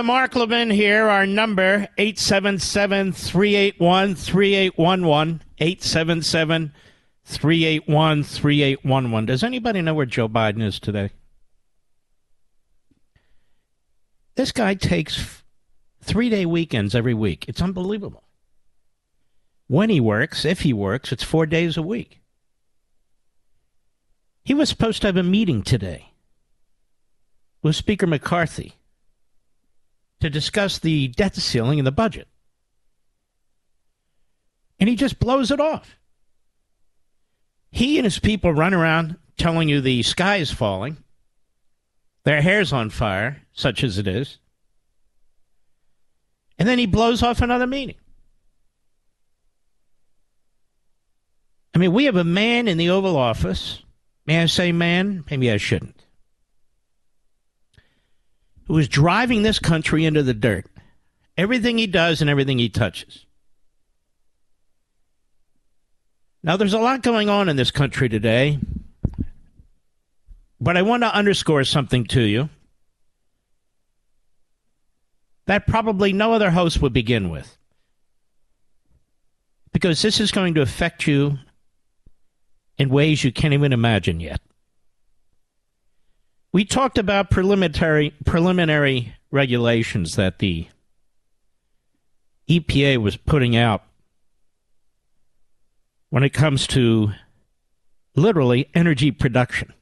Mark Levin here. Our number, 877-381-3811. 877-381-3811. Does anybody know where Joe Biden is today? This guy takes three-day weekends every week. It's unbelievable. When he works, if he works, it's four days a week. He was supposed to have a meeting today with Speaker McCarthy to discuss the debt ceiling and the budget. And he just blows it off. He and his people run around telling you the sky is falling, their hair's on fire, such as it is. And then he blows off another meeting. I mean, we have a man in the Oval Office. May I say man? Maybe I shouldn't who is driving this country into the dirt. Everything he does and everything he touches. Now, there's a lot going on in this country today, but I want to underscore something to you that probably no other host would begin with. Because this is going to affect you in ways you can't even imagine yet. We talked about preliminary preliminary regulations that the EPA was putting out when it comes to literally energy production.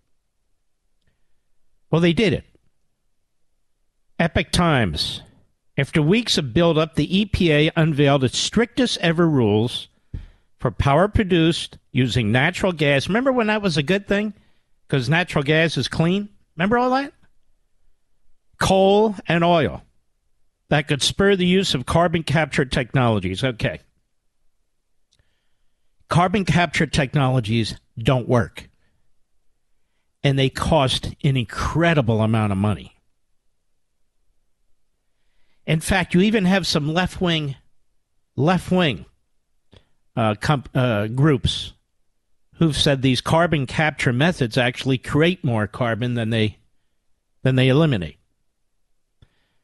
Well, they did it. Epoch Times. After weeks of buildup, the EPA unveiled its strictest ever rules for power produced using natural gas. Remember when that was a good thing? Because natural gas is clean? Remember all that? Coal and oil that could spur the use of carbon capture technologies. Okay. Carbon capture technologies don't work. And they cost an incredible amount of money. In fact, you even have some left wing, left wing uh, comp- uh, groups who've said these carbon capture methods actually create more carbon than they than they eliminate.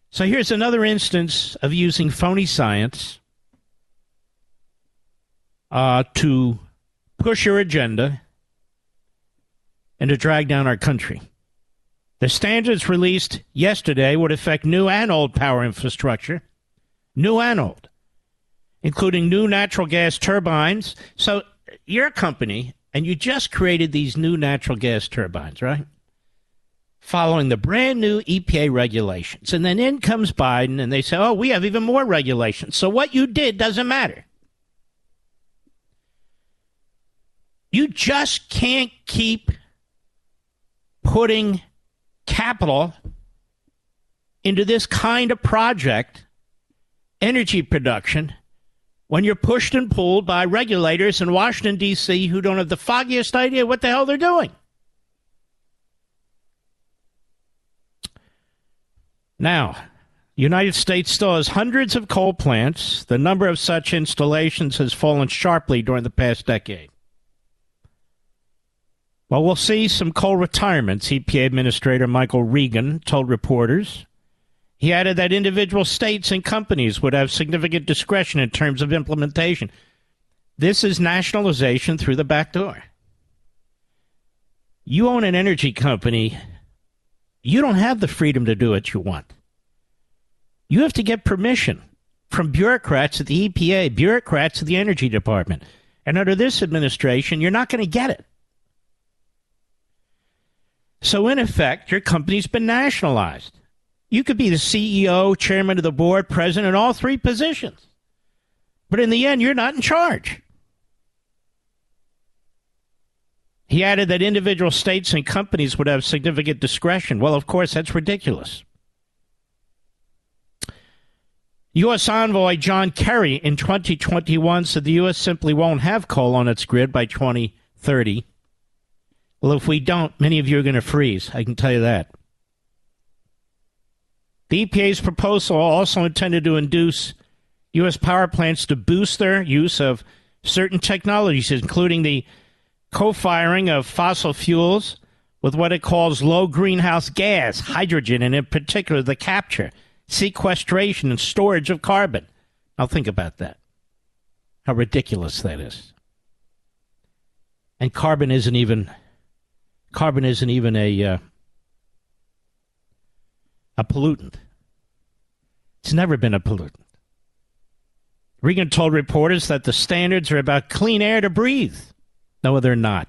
So here's another instance of using phony science uh, to push your agenda and to drag down our country. The standards released yesterday would affect new and old power infrastructure, new and old, including new natural gas turbines. So your company and you just created these new natural gas turbines, right? Following the brand new EPA regulations. And then in comes Biden and they say, oh, we have even more regulations. So what you did doesn't matter. You just can't keep putting capital into this kind of project, energy production, when you're pushed and pulled by regulators in Washington, D.C., who don't have the foggiest idea what the hell they're doing. Now, the United States still has hundreds of coal plants. The number of such installations has fallen sharply during the past decade. Well, we'll see some coal retirements, EPA Administrator Michael Regan told reporters. He added that individual states and companies would have significant discretion in terms of implementation. This is nationalization through the back door. You own an energy company, you don't have the freedom to do what you want. You have to get permission from bureaucrats at the EPA, bureaucrats at the Energy Department. And under this administration, you're not going to get it. So, in effect, your company's been nationalized. You could be the CEO, chairman of the board, president, in all three positions. But in the end, you're not in charge. He added that individual states and companies would have significant discretion. Well, of course, that's ridiculous. U.S. envoy John Kerry in 2021 said the U.S. simply won't have coal on its grid by 2030. Well, if we don't, many of you are going to freeze. I can tell you that. The EPA's proposal also intended to induce U.S. power plants to boost their use of certain technologies, including the co firing of fossil fuels with what it calls low greenhouse gas, hydrogen, and in particular the capture, sequestration, and storage of carbon. Now, think about that. How ridiculous that is. And carbon isn't even carbon isn't even a uh, a pollutant. It's never been a pollutant. Regan told reporters that the standards are about clean air to breathe. No, they're not.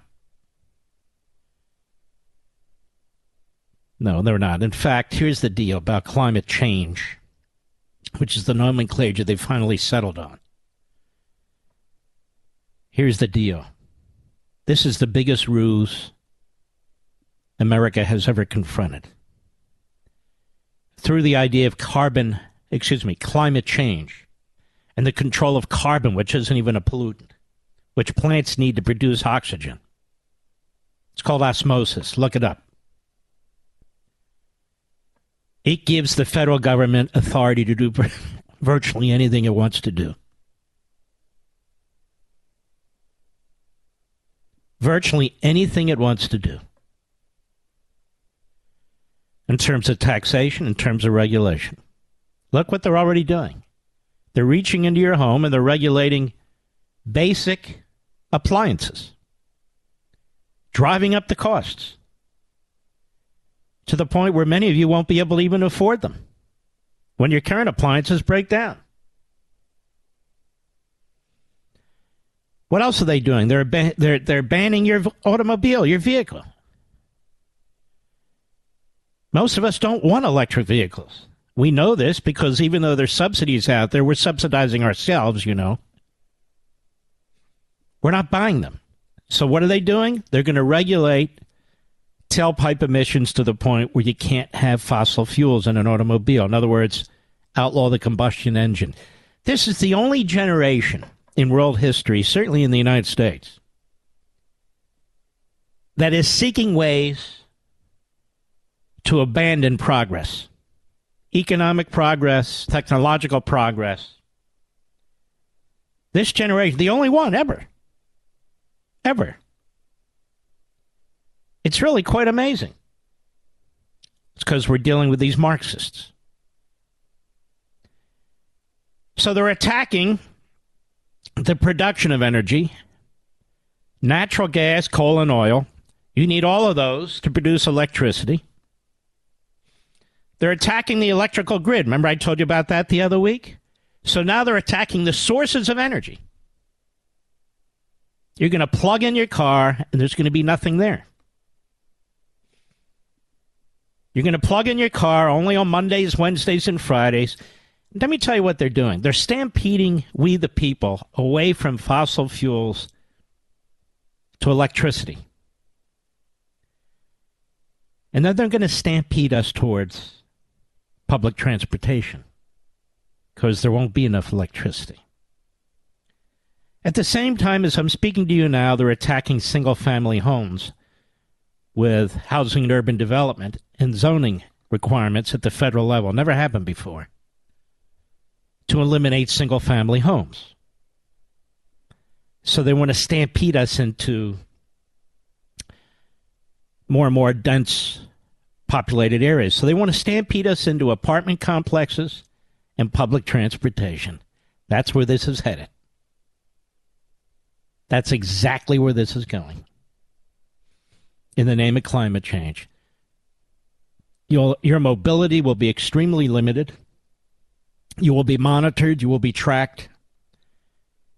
No, they're not. In fact, here's the deal about climate change, which is the nomenclature they finally settled on. Here's the deal this is the biggest ruse America has ever confronted. Through the idea of carbon, excuse me, climate change and the control of carbon, which isn't even a pollutant which plants need to produce oxygen. It's called osmosis. Look it up. It gives the federal government authority to do virtually anything it wants to do. Virtually anything it wants to do. In terms of taxation, in terms of regulation. Look what they're already doing. They're reaching into your home and they're regulating basic appliances, driving up the costs to the point where many of you won't be able to even afford them when your current appliances break down. What else are they doing? They're, they're, they're banning your automobile, your vehicle. Most of us don't want electric vehicles. We know this because even though there's subsidies out there, we're subsidizing ourselves, you know. We're not buying them. So what are they doing? They're going to regulate tailpipe emissions to the point where you can't have fossil fuels in an automobile. In other words, outlaw the combustion engine. This is the only generation in world history, certainly in the United States, that is seeking ways to abandon progress, economic progress, technological progress. This generation, the only one ever, ever. It's really quite amazing. It's because we're dealing with these Marxists. So they're attacking the production of energy, natural gas, coal, and oil. You need all of those to produce electricity. They're attacking the electrical grid. Remember, I told you about that the other week? So now they're attacking the sources of energy. You're going to plug in your car, and there's going to be nothing there. You're going to plug in your car only on Mondays, Wednesdays, and Fridays. Let me tell you what they're doing. They're stampeding we, the people, away from fossil fuels to electricity. And then they're going to stampede us towards public transportation because there won't be enough electricity. At the same time as I'm speaking to you now, they're attacking single family homes with housing and urban development and zoning requirements at the federal level. Never happened before. To eliminate single family homes. So they want to stampede us into more and more dense populated areas. So they want to stampede us into apartment complexes and public transportation. That's where this is headed. That's exactly where this is going. In the name of climate change. You'll, your mobility will be extremely limited. You will be monitored. You will be tracked.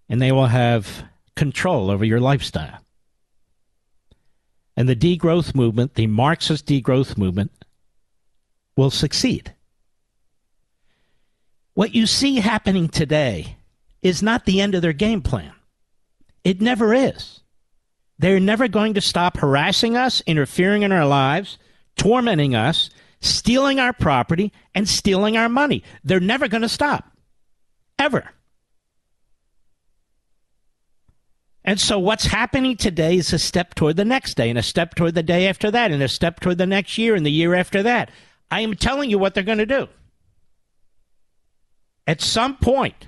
And they will have control over your lifestyle. And the degrowth movement, the Marxist degrowth movement, will succeed. What you see happening today is not the end of their game plan. It never is. They're never going to stop harassing us, interfering in our lives, tormenting us, stealing our property, and stealing our money. They're never going to stop. Ever. And so what's happening today is a step toward the next day, and a step toward the day after that, and a step toward the next year, and the year after that. I am telling you what they're going to do. At some point,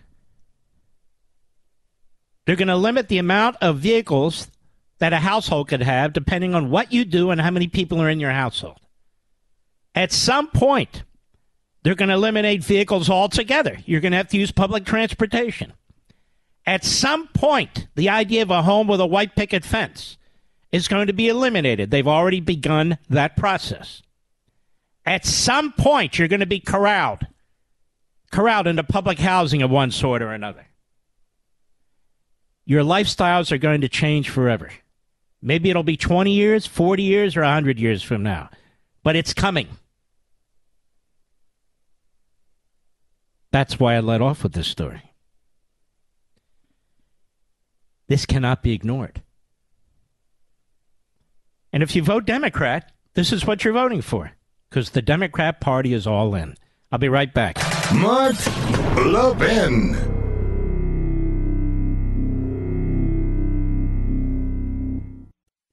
they're going to limit the amount of vehicles that a household could have depending on what you do and how many people are in your household. At some point, they're going to eliminate vehicles altogether. You're going to have to use public transportation. At some point, the idea of a home with a white picket fence is going to be eliminated. They've already begun that process. At some point, you're going to be corralled, corralled into public housing of one sort or another. Your lifestyles are going to change forever. Maybe it'll be 20 years, 40 years, or 100 years from now, but it's coming. That's why I led off with this story. This cannot be ignored. And if you vote Democrat, this is what you're voting for because the Democrat Party is all in. I'll be right back. Mark Levin.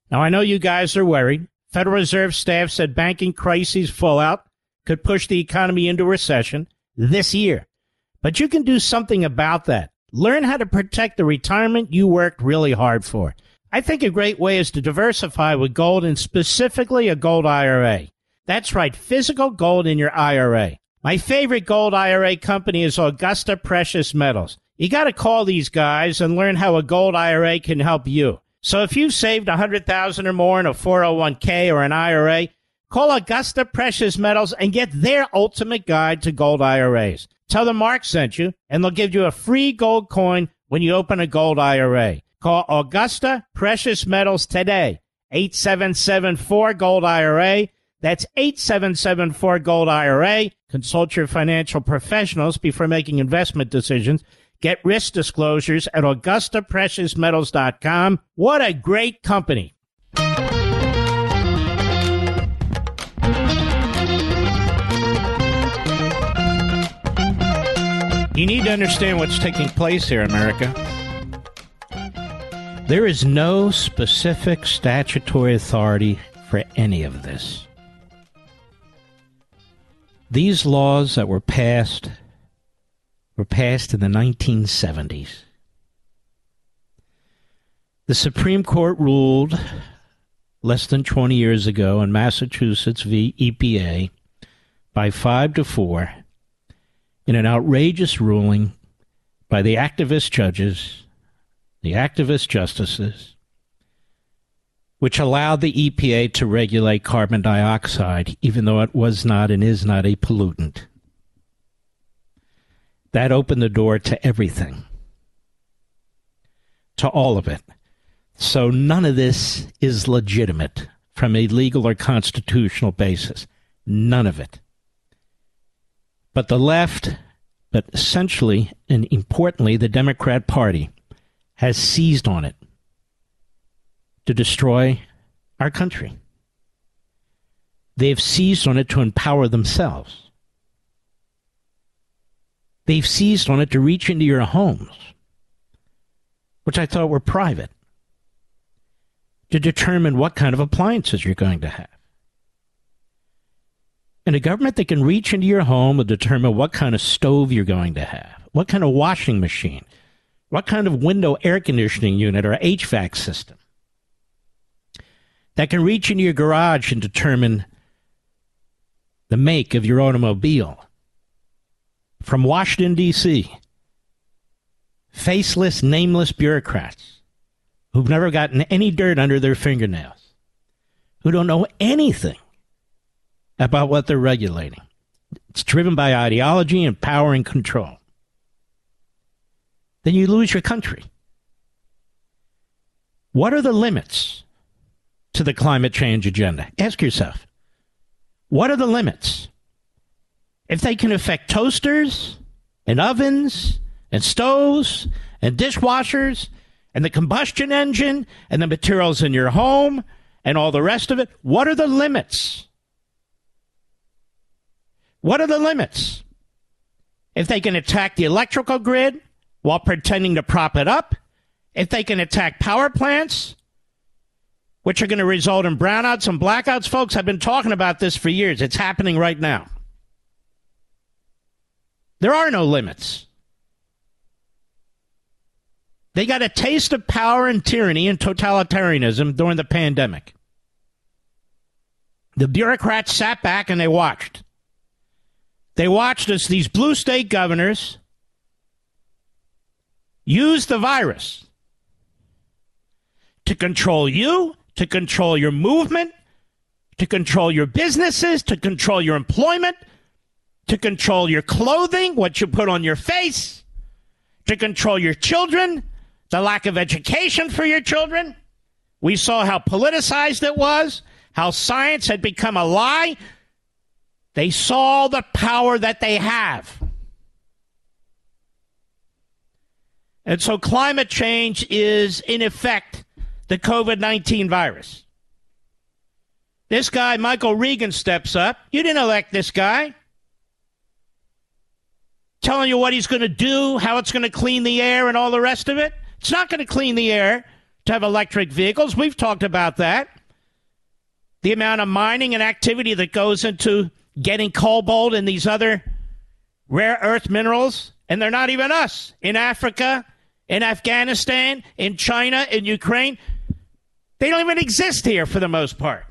Now, I know you guys are worried. Federal Reserve staff said banking crises fallout could push the economy into recession this year. But you can do something about that. Learn how to protect the retirement you worked really hard for. I think a great way is to diversify with gold and specifically a gold IRA. That's right, physical gold in your IRA. My favorite gold IRA company is Augusta Precious Metals. You got to call these guys and learn how a gold IRA can help you. So if you've saved 100,000 or more in a 401k or an IRA, call Augusta Precious Metals and get their ultimate guide to gold IRAs. Tell them Mark sent you, and they'll give you a free gold coin when you open a gold IRA. Call Augusta Precious Metals today. 8774 Gold IRA. That's 8774 Gold IRA. Consult your financial professionals before making investment decisions. Get risk disclosures at AugustaPreciousMetals.com. What a great company. You need to understand what's taking place here, America. There is no specific statutory authority for any of this. These laws that were passed were passed in the 1970s. The Supreme Court ruled less than 20 years ago in Massachusetts v. EPA by 5 to 4 in an outrageous ruling by the activist judges, the activist justices, which allowed the EPA to regulate carbon dioxide, even though it was not and is not a pollutant. That opened the door to everything, to all of it. So none of this is legitimate from a legal or constitutional basis. None of it. But the left, but essentially and importantly, the Democrat Party has seized on it to destroy our country. They've seized on it to empower themselves. They've seized on it to reach into your homes, which I thought were private, to determine what kind of appliances you're going to have And a government that can reach into your home and determine what kind of stove you're going to have, what kind of washing machine, what kind of window air conditioning unit or HVAC system. That can reach into your garage and determine the make of your automobile. From Washington, D.C., faceless, nameless bureaucrats who've never gotten any dirt under their fingernails, who don't know anything about what they're regulating. It's driven by ideology and power and control. Then you lose your country. What are the limits to the climate change agenda? Ask yourself. What are the limits? If they can affect toasters and ovens and stoves and dishwashers and the combustion engine and the materials in your home and all the rest of it, what are the limits? What are the limits? If they can attack the electrical grid while pretending to prop it up, if they can attack power plants, which are going to result in brownouts and blackouts, folks, I've been talking about this for years. It's happening right now. There are no limits. They got a taste of power and tyranny and totalitarianism during the pandemic. The bureaucrats sat back and they watched. They watched us, these blue state governors use the virus to control you, to control your movement, to control your businesses, to control your employment, to control your clothing, what you put on your face, to control your children, the lack of education for your children. We saw how politicized it was, how science had become a lie they saw the power that they have. And so climate change is, in effect, the COVID 19 virus. This guy, Michael Regan, steps up. You didn't elect this guy. Telling you what he's going to do, how it's going to clean the air, and all the rest of it. It's not going to clean the air to have electric vehicles. We've talked about that. The amount of mining and activity that goes into getting cobalt and these other rare earth minerals, and they're not even us. In Africa, in Afghanistan, in China, in Ukraine, they don't even exist here for the most part.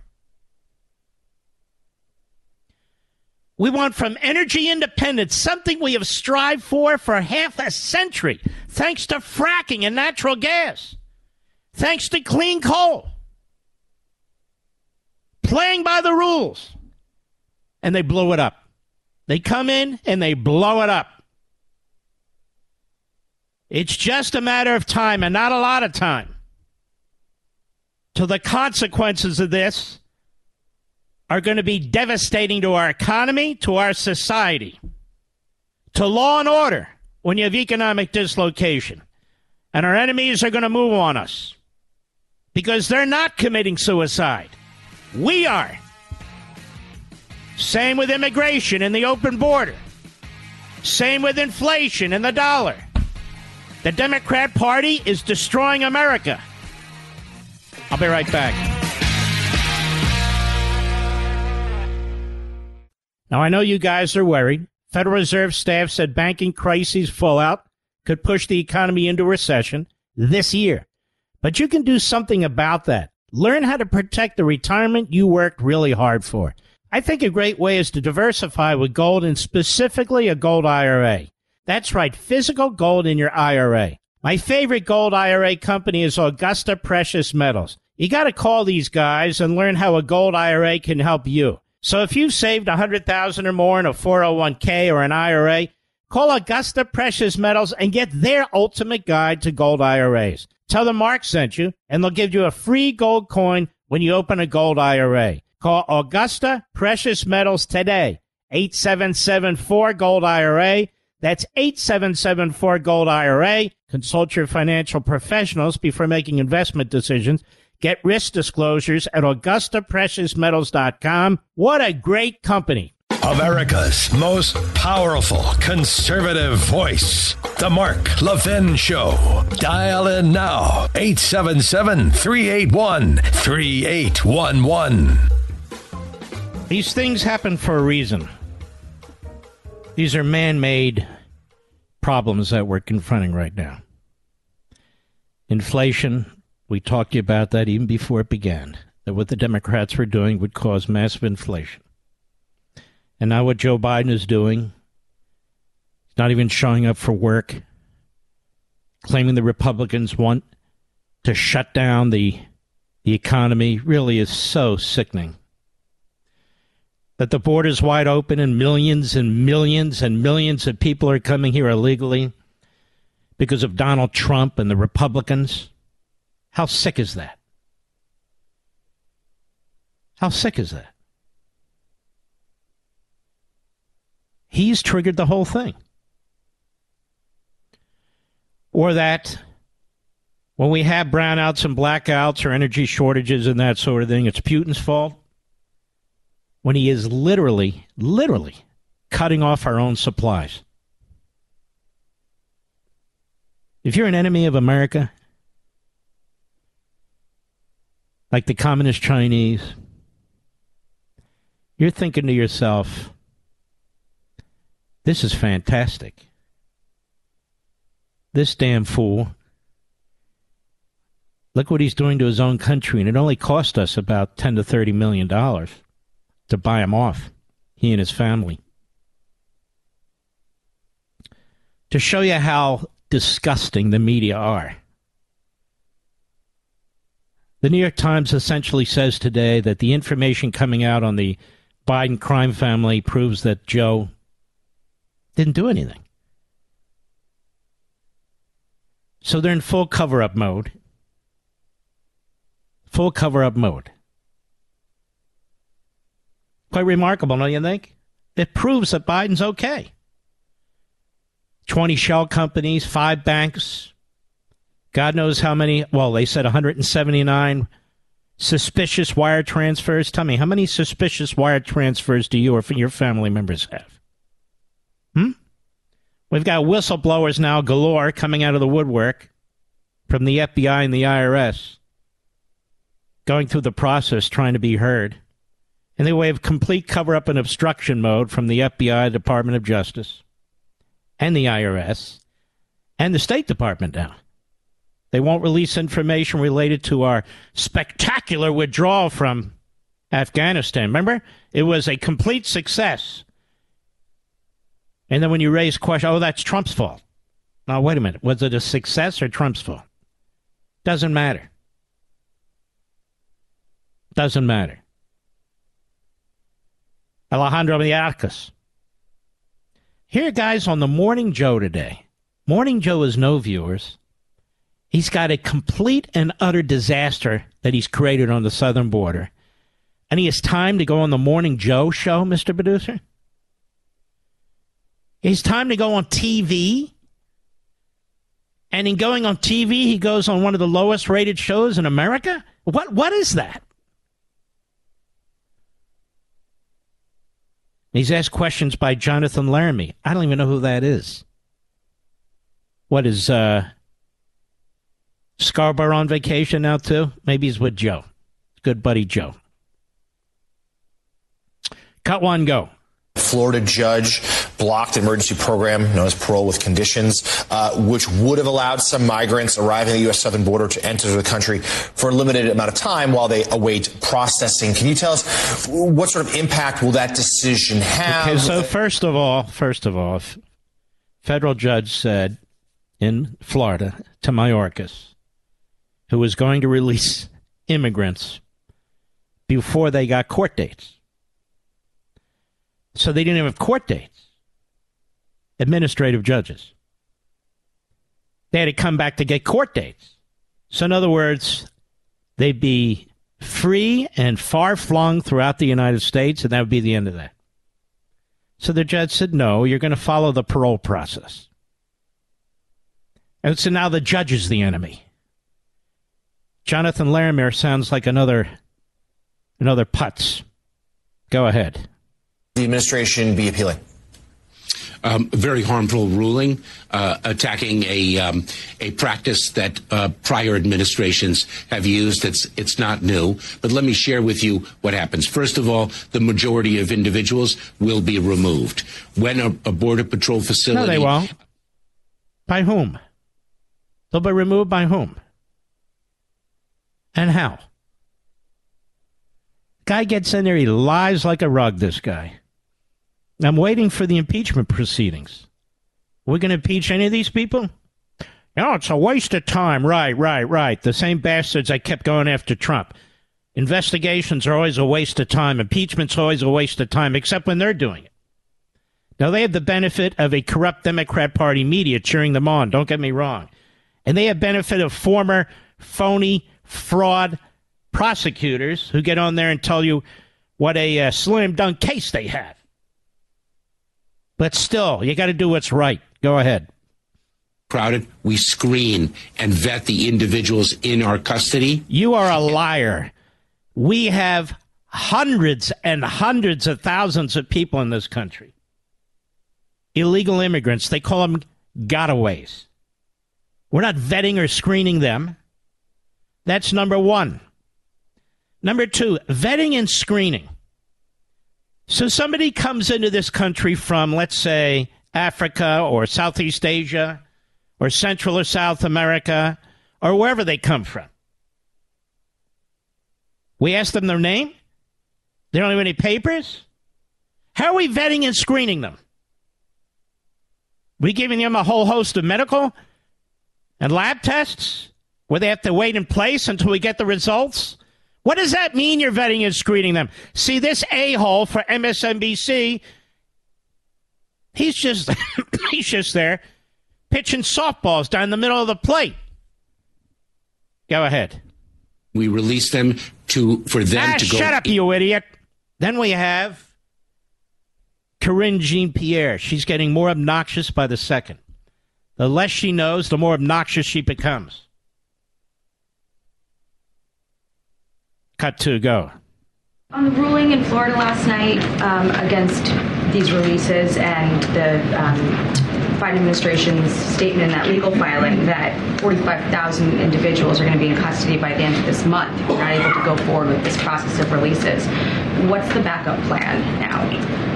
We want from energy independence something we have strived for for half a century, thanks to fracking and natural gas, thanks to clean coal, playing by the rules and they blow it up. They come in and they blow it up. It's just a matter of time and not a lot of time till the consequences of this are going to be devastating to our economy, to our society, to law and order when you have economic dislocation. And our enemies are going to move on us because they're not committing suicide. We are. Same with immigration and the open border. Same with inflation and the dollar. The Democrat Party is destroying America. I'll be right back. Now, I know you guys are worried. Federal Reserve staff said banking crises fallout could push the economy into recession this year. But you can do something about that. Learn how to protect the retirement you worked really hard for. I think a great way is to diversify with gold and specifically a gold IRA. That's right, physical gold in your IRA. My favorite gold IRA company is Augusta Precious Metals. You got to call these guys and learn how a gold IRA can help you. So if you've saved 100,000 or more in a 401k or an IRA, call Augusta Precious Metals and get their ultimate guide to gold IRAs. Tell them Mark sent you and they'll give you a free gold coin when you open a gold IRA. Call Augusta Precious Metals today. 8774 Gold IRA. That's 8774 Gold IRA. Consult your financial professionals before making investment decisions. Get risk disclosures at AugustaPreciousMetals.com. What a great company. America's most powerful conservative voice. The Mark Levin Show. Dial in now. 877 381 3811. These things happen for a reason. These are man made problems that we're confronting right now. Inflation, we talked to you about that even before it began, that what the Democrats were doing would cause massive inflation. And now what Joe Biden is doing, he's not even showing up for work, claiming the Republicans want to shut down the the economy really is so sickening. That the border's wide open and millions and millions and millions of people are coming here illegally because of Donald Trump and the Republicans. How sick is that? How sick is that? He's triggered the whole thing. Or that when we have brownouts and blackouts or energy shortages and that sort of thing, it's Putin's fault. When he is literally, literally cutting off our own supplies. If you're an enemy of America, like the communist Chinese, you're thinking to yourself, this is fantastic. This damn fool. Look what he's doing to his own country, and it only cost us about ten to thirty million dollars to buy him off, he and his family. To show you how disgusting the media are. The New York Times essentially says today that the information coming out on the Biden crime family proves that Joe didn't do anything. So they're in full cover up mode. Full cover up mode. Quite remarkable, don't you think? It proves that Biden's okay. 20 shell companies, five banks, God knows how many, well, they said 179 suspicious wire transfers. Tell me, how many suspicious wire transfers do you or your family members have? Hmm? We've got whistleblowers now galore coming out of the woodwork from the FBI and the IRS, going through the process trying to be heard. And they of complete cover up and obstruction mode from the FBI, Department of Justice, and the IRS, and the State Department now. They won't release information related to our spectacular withdrawal from Afghanistan. Remember? It was a complete success. And then when you raise question, oh, that's Trump's fault. Now, wait a minute. Was it a success or Trump's fault? Doesn't matter. Doesn't matter. Alejandro Mayorkas. Here, guys, on the Morning Joe today. Morning Joe has no viewers. He's got a complete and utter disaster that he's created on the southern border. And he has time to go on the Morning Joe show, Mr. Producer? It's time to go on TV. And in going on TV, he goes on one of the lowest rated shows in America? What what is that? He's asked questions by Jonathan Lemire. I don't even know who that is. What is uh Scarborough on vacation now too? Maybe he's with Joe. Good buddy Joe. Cut one, go. Florida judge blocked emergency program known as parole with conditions, uh, which would have allowed some migrants arriving at the U.S. southern border to enter the country for a limited amount of time while they await processing. Can you tell us what sort of impact will that decision have? Okay, so first of all, first of all, federal judge said in Florida to Mayorkas who was going to release immigrants before they got court dates. So they didn't have court dates. Administrative judges. They had to come back to get court dates. So, in other words, they'd be free and far flung throughout the United States, and that would be the end of that. So the judge said, no, you're going to follow the parole process. And so now the judge is the enemy. Jonathan Lemire sounds like another another putz. Go ahead. The administration be appealing. Um, very harmful ruling, uh, attacking a um, a practice that uh, prior administrations have used. It's it's not new, but let me share with you what happens. First of all, the majority of individuals will be removed when a, a border patrol facility. No, they won't. By whom? They'll be removed by whom? And how? Guy gets in there, he lies like a rug, this guy. I'm waiting for the impeachment proceedings. We're going to impeach any of these people? No, it's a waste of time. Right, right, right. The same bastards that kept going after Trump. Investigations are always a waste of time. Impeachment's always a waste of time, except when they're doing it. Now, they have the benefit of a corrupt Democrat Party media cheering them on. Don't get me wrong. And they have benefit of former phony fraud prosecutors who get on there and tell you what a uh, slam dunk case they have. But still, you got to do what's right. Go ahead. Crowded, we screen and vet the individuals in our custody. You are a liar. We have hundreds and hundreds of thousands of people in this country. Illegal immigrants, they call them gotaways. We're not vetting or screening them. That's number one. Number two, vetting and screening. So somebody comes into this country from, let's say, Africa or Southeast Asia or Central or South America or wherever they come from. We ask them their name. They don't have any papers. How are we vetting and screening them? We giving them a whole host of medical and lab tests where they have to wait in place until we get the results? What does that mean you're vetting and screening them? See, this a hole for MSNBC, he's just he's just there pitching softballs down the middle of the plate. Go ahead. We release them to for them ah, to go. Shut up, you idiot. Then we have Karine Jean Pierre. She's getting more obnoxious by the second. The less she knows, the more obnoxious she becomes. Cut to go. On the ruling in Florida last night um, against these releases and the um, Biden administration's statement in that legal filing that 45,000 individuals are going to be in custody by the end of this month. We're not able to go forward with this process of releases. What's the backup plan now?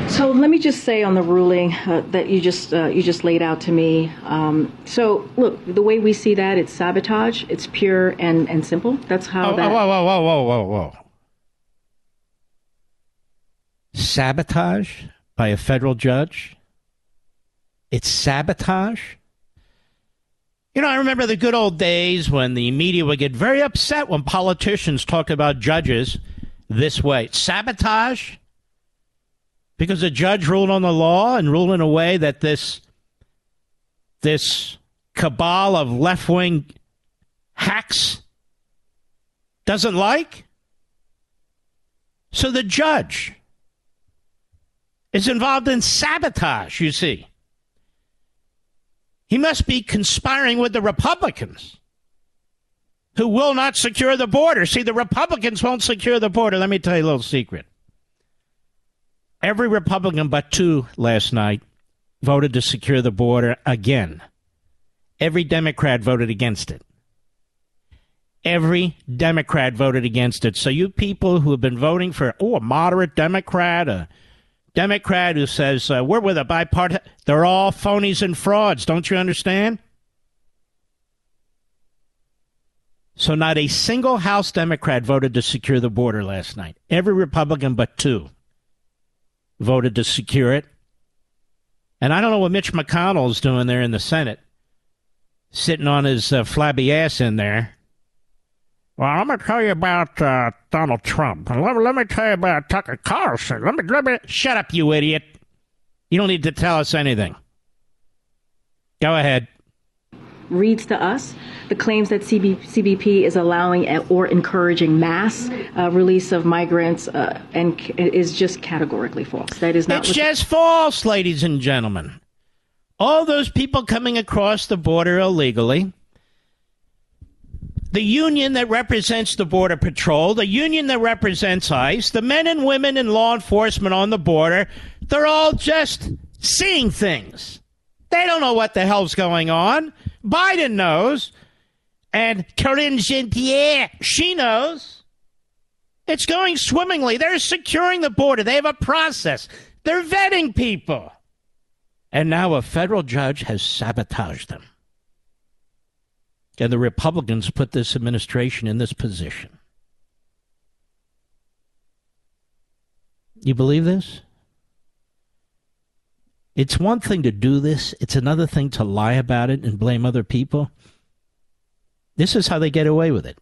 So let me just say on the ruling uh, that you just uh, you just laid out to me. Um, so look, the way we see that, it's sabotage. It's pure and and simple. That's how oh, that. Whoa, whoa, whoa, whoa, whoa, whoa! Sabotage by a federal judge. It's sabotage. You know, I remember the good old days when the media would get very upset when politicians talked about judges this way. Sabotage? because a judge ruled on the law and ruled in a way that this this cabal of left wing hacks doesn't like. So the judge is involved in sabotage, you see. He must be conspiring with the Republicans who will not secure the border. See, the Republicans won't secure the border. Let me tell you a little secret. Every Republican but two last night voted to secure the border again. Every Democrat voted against it. Every Democrat voted against it. So you people who have been voting for oh a moderate Democrat, a Democrat who says uh, we're with a bipartisan, they're all phonies and frauds. Don't you understand? So not a single House Democrat voted to secure the border last night. Every Republican but two voted to secure it. And I don't know what Mitch McConnell is doing there in the Senate, sitting on his uh, flabby ass in there. Well, I'm going to tell you about uh, Donald Trump. Let, let, me tell you about Tucker Carlson. Let me, let me. Shut up, you idiot. You don't need to tell us anything. Go ahead reads to us the claims that CB, CBP is allowing or encouraging mass uh, release of migrants uh, and is just categorically false. That is not. It's just false, ladies and gentlemen. All those people coming across the border illegally. The union that represents the Border Patrol, the union that represents ICE, the men and women in law enforcement on the border, they're all just seeing things. They don't know what the hell's going on. Biden knows. And Karine Jean Pierre, she knows. It's going swimmingly. They're securing the border. They have a process. They're vetting people. And now a federal judge has sabotaged them. And the Republicans put this administration in this position. You believe this? It's one thing to do this, it's another thing to lie about it and blame other people. This is how they get away with it.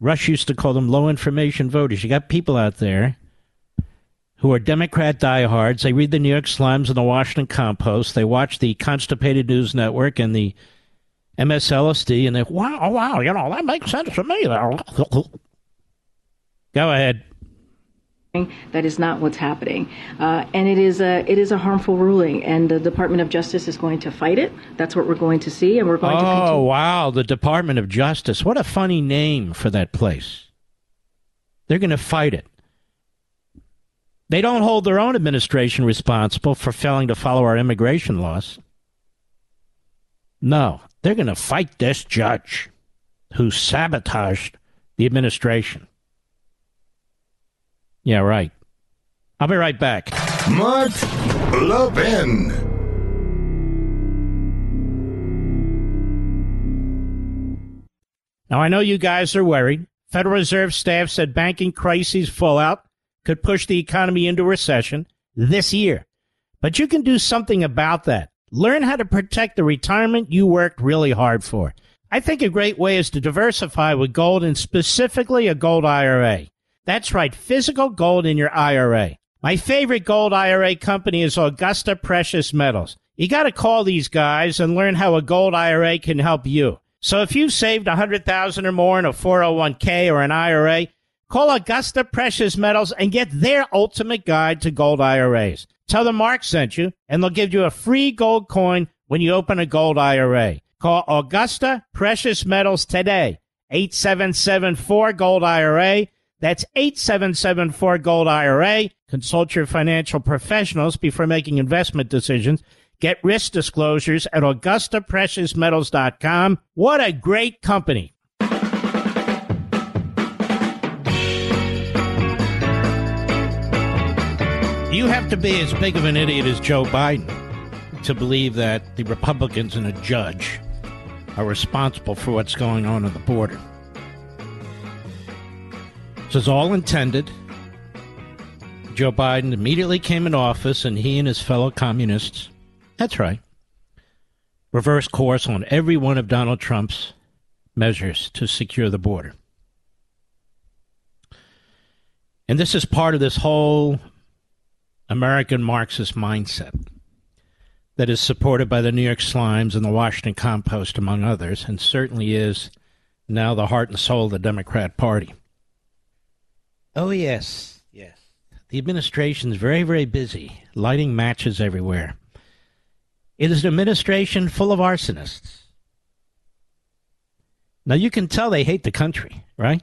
Rush used to call them low information voters. You got people out there who are Democrat diehards. They read the New York Slimes and the Washington Compost. They watch the Constipated News Network and the MSLSD, and they, wow, oh, wow, you know, that makes sense to me. Go ahead. That is not what's happening, uh, and it is a it is a harmful ruling, and the Department of Justice is going to fight it. That's what we're going to see, and we're going oh, to. Oh wow, the Department of Justice! What a funny name for that place. They're going to fight it. They don't hold their own administration responsible for failing to follow our immigration laws. No, they're going to fight this judge who sabotaged the administration. Yeah, right. I'll be right back. Mark Levin. Now, I know you guys are worried. Federal Reserve staff said banking crises fallout could push the economy into recession this year. But you can do something about that. Learn how to protect the retirement you worked really hard for. I think a great way is to diversify with gold and specifically a gold IRA. That's right, physical gold in your IRA. My favorite gold IRA company is Augusta Precious Metals. You got to call these guys and learn how a gold IRA can help you. So if you've saved 100,000 or more in a 401k or an IRA, call Augusta Precious Metals and get their ultimate guide to gold IRAs. Tell them Mark sent you and they'll give you a free gold coin when you open a gold IRA. Call Augusta Precious Metals today. 8774 Gold IRA. That's 8774 Gold IRA. Consult your financial professionals before making investment decisions. Get risk disclosures at AugustaPreciousMetals.com. What a great company. You have to be as big of an idiot as Joe Biden to believe that the Republicans and a judge are responsible for what's going on at the border. This is all intended. Joe Biden immediately came in office, and he and his fellow communists, that's right, reversed course on every one of Donald Trump's measures to secure the border. And this is part of this whole American Marxist mindset that is supported by the New York Slimes and the Washington Compost, among others, and certainly is now the heart and soul of the Democrat Party. Oh, yes, yes. The administration is very, very busy, lighting matches everywhere. It is an administration full of arsonists. Now, you can tell they hate the country, right?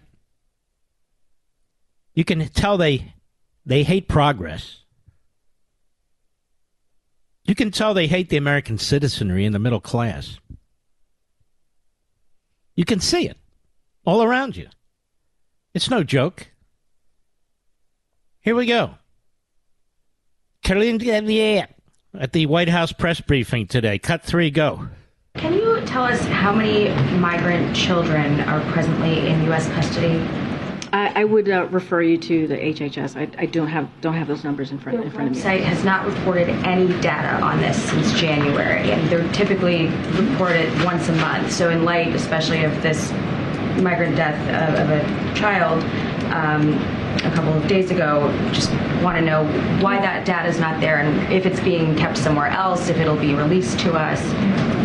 You can tell they they hate progress. You can tell they hate the American citizenry and the middle class. You can see it all around you. It's no joke. Here we go. Karine at the White House press briefing today. Cut three, go. Can you tell us how many migrant children are presently in U.S. custody? I, I would uh, refer you to the HHS. I, I, don't have don't have those numbers in front in front of me. The website has not reported any data on this since January, and they're typically reported once a month. So, in light, especially of this migrant death of, of a child um, a couple of days ago, just want to know why that data is not there, and if it's being kept somewhere else, if it'll be released to us.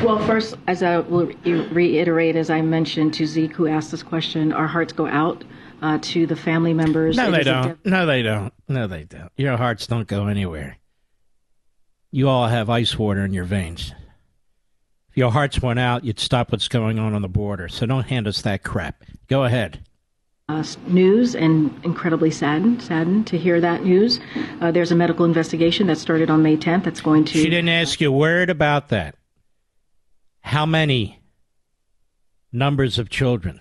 Well, first, as I will reiterate, as I mentioned to Zeke, who asked this question, our hearts go out uh, to the family members. No, they don't. no, they don't. No, they don't. Your hearts don't go anywhere. You all have ice water in your veins. If your hearts went out, you'd stop what's going on on the border. So don't hand us that crap. Go ahead. uh, news and incredibly saddened saddened to hear that news. Uh, there's a medical investigation that started on May 10th that's going to. She didn't ask you a word about that. How many numbers of children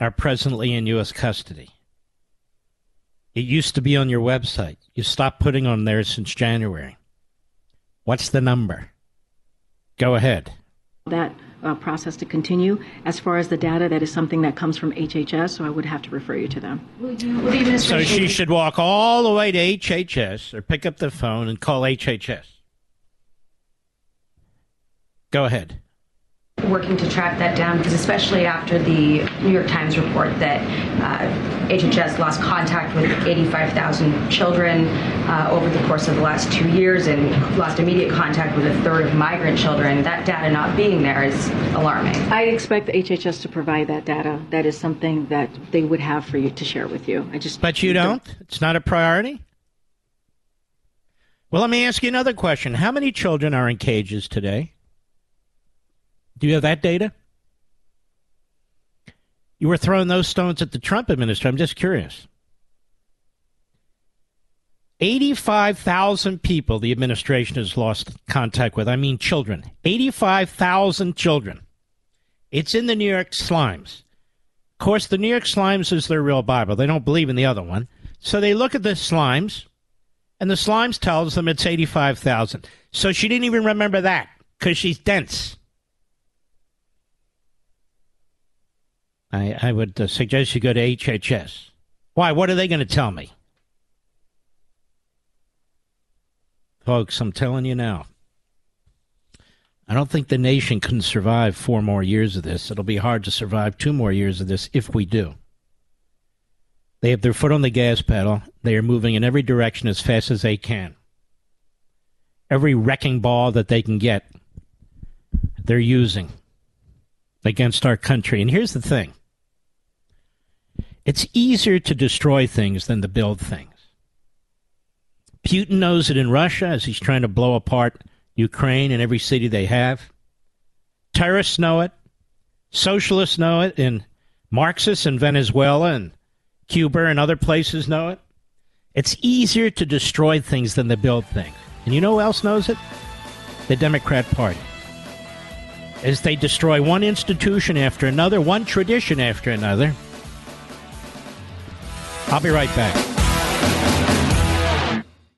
are presently in U.S. custody? It used to be on your website. You stopped putting on there since January. What's the number? Go ahead. That uh, process to continue. As far as the data, that is something that comes from HHS, so I would have to refer you to them. So she should walk all the way to HHS or pick up the phone and call HHS. Go ahead working to track that down because especially after the New York Times report that uh, HHS lost contact with 85,000 children uh, over the course of the last two years and lost immediate contact with a third of migrant children, that data not being there is alarming. I expect HHS to provide that data. That is something that they would have for you to share with you. I just But you don't? don't. It's not a priority? Well, let me ask you another question. How many children are in cages today? Do you have that data? You were throwing those stones at the Trump administration. I'm just curious. 85,000 people the administration has lost contact with. I mean, children. 85,000 children. It's in the New York Slimes. Of course, the New York Slimes is their real Bible. They don't believe in the other one. So they look at the Slimes, and the Slimes tells them it's 85,000. So she didn't even remember that because she's dense. I, I would uh, suggest you go to HHS. Why? What are they going to tell me? Folks, I'm telling you now. I don't think the nation can survive four more years of this. It'll be hard to survive two more years of this if we do. They have their foot on the gas pedal. They are moving in every direction as fast as they can. Every wrecking ball that they can get, they're using against our country. And here's the thing it's easier to destroy things than to build things. Putin knows it in Russia as he's trying to blow apart Ukraine and every city they have. Terrorists know it. Socialists know it. And Marxists in Venezuela and Cuba and other places know it. It's easier to destroy things than to build things. And you know who else knows it? The Democrat Party. As they destroy one institution after another, one tradition after another, I'll be right back.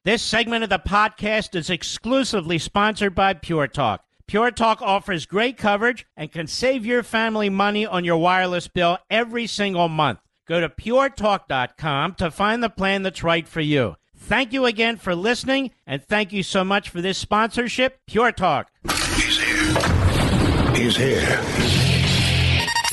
This segment of the podcast is exclusively sponsored by Pure Talk. Pure Talk offers great coverage and can save your family money on your wireless bill every single month. Go to puretalk.com to find the plan that's right for you. Thank you again for listening, and thank you so much for this sponsorship, Pure Talk. He's here. He's here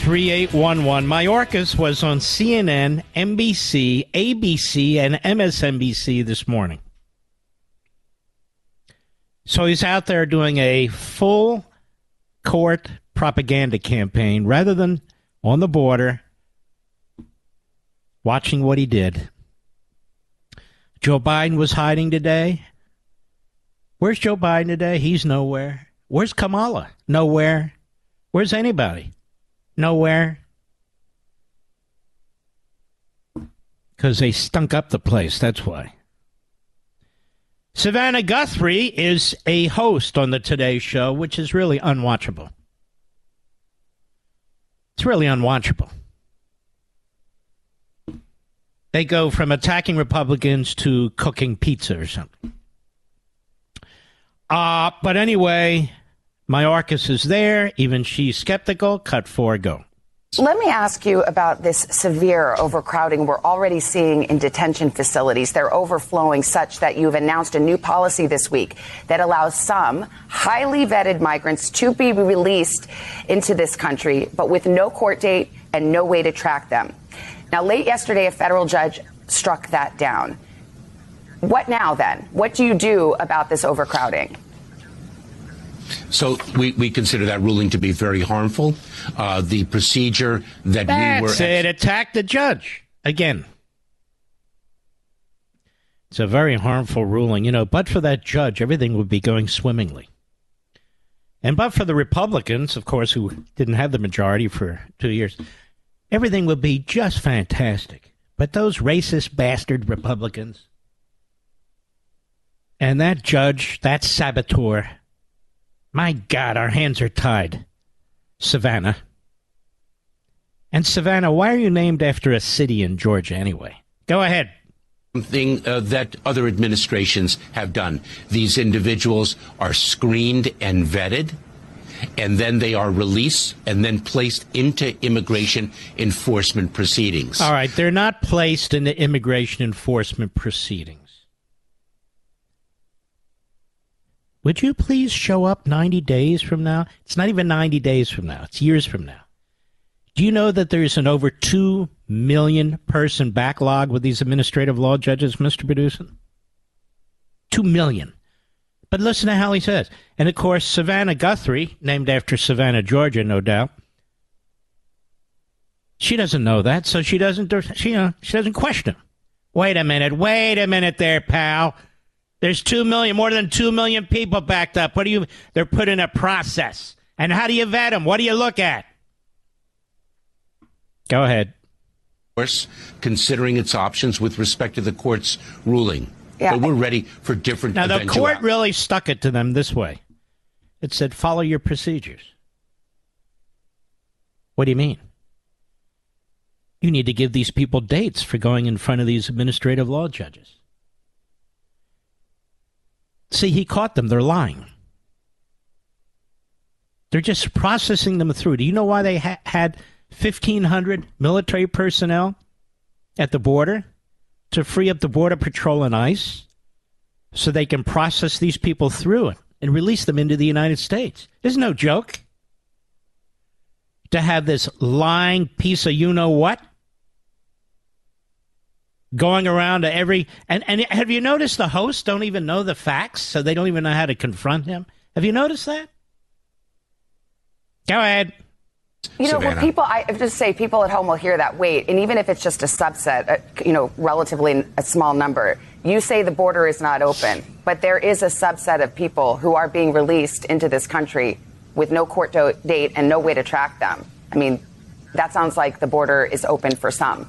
3811. Mayorkas was on CNN, NBC, ABC, and MSNBC this morning. So he's out there doing a full court propaganda campaign rather than on the border watching what he did. Joe Biden was hiding today. Where's Joe Biden today? He's nowhere. Where's Kamala? Nowhere. Where's anybody? Nowhere. Because they stunk up the place, that's why. Savannah Guthrie is a host on the Today Show, which is really unwatchable. It's really unwatchable. They go from attacking Republicans to cooking pizza or something. Uh, but anyway, Mayorkas is there. Even she's skeptical. Cut four, go. Let me ask you about this severe overcrowding we're already seeing in detention facilities. They're overflowing such that you've announced a new policy this week that allows some highly vetted migrants to be released into this country, but with no court date and no way to track them. Now, late yesterday, a federal judge struck that down. What now then? What do you do about this overcrowding? So we, we consider that ruling to be very harmful. Uh, the procedure that That's we were it. attacked the judge again. It's a very harmful ruling, you know. But for that judge, everything would be going swimmingly. And but for the Republicans, of course, who didn't have the majority for two years, everything would be just fantastic. But those racist bastard Republicans and that judge, that saboteur, my God, our hands are tied. Savannah. And Savannah, why are you named after a city in Georgia anyway? Go ahead. Something uh, that other administrations have done. These individuals are screened and vetted, and then they are released and then placed into immigration enforcement proceedings. All right, they're not placed into immigration enforcement proceedings. Would you please show up 90 days from now? It's not even 90 days from now, it's years from now. Do you know that there's an over 2 million person backlog with these administrative law judges, Mr. Producer? 2 million. But listen to how he says. And of course, Savannah Guthrie, named after Savannah, Georgia, no doubt. She doesn't know that, so she doesn't. She, know, she doesn't question. Him. Wait a minute. Wait a minute, there, pal. There's two million, more than two million people backed up. What do you? They're put in a process. And how do you vet them? What do you look at? Go ahead. Of course, considering its options with respect to the court's ruling. Yeah. But we're ready for different. Now the court really stuck it to them this way. It said, "Follow your procedures." What do you mean? You need to give these people dates for going in front of these administrative law judges. See, he caught them. They're lying. They're just processing them through. Do you know why they ha- had 1,500 military personnel at the border to free up the Border Patrol and ICE so they can process these people through and release them into the United States? There's no joke. To have this lying piece of you know what going around to every and, and have you noticed the hosts don't even know the facts so they don't even know how to confront him have you noticed that go ahead You know, when Savannah. people, I just say people at home will hear that weight, and even if it's just a subset, uh, you know, relatively a small number, you say the border is not open, but there is a subset of people who are being released into this country with no court date and no way to track them. I mean, that sounds like the border is open for some.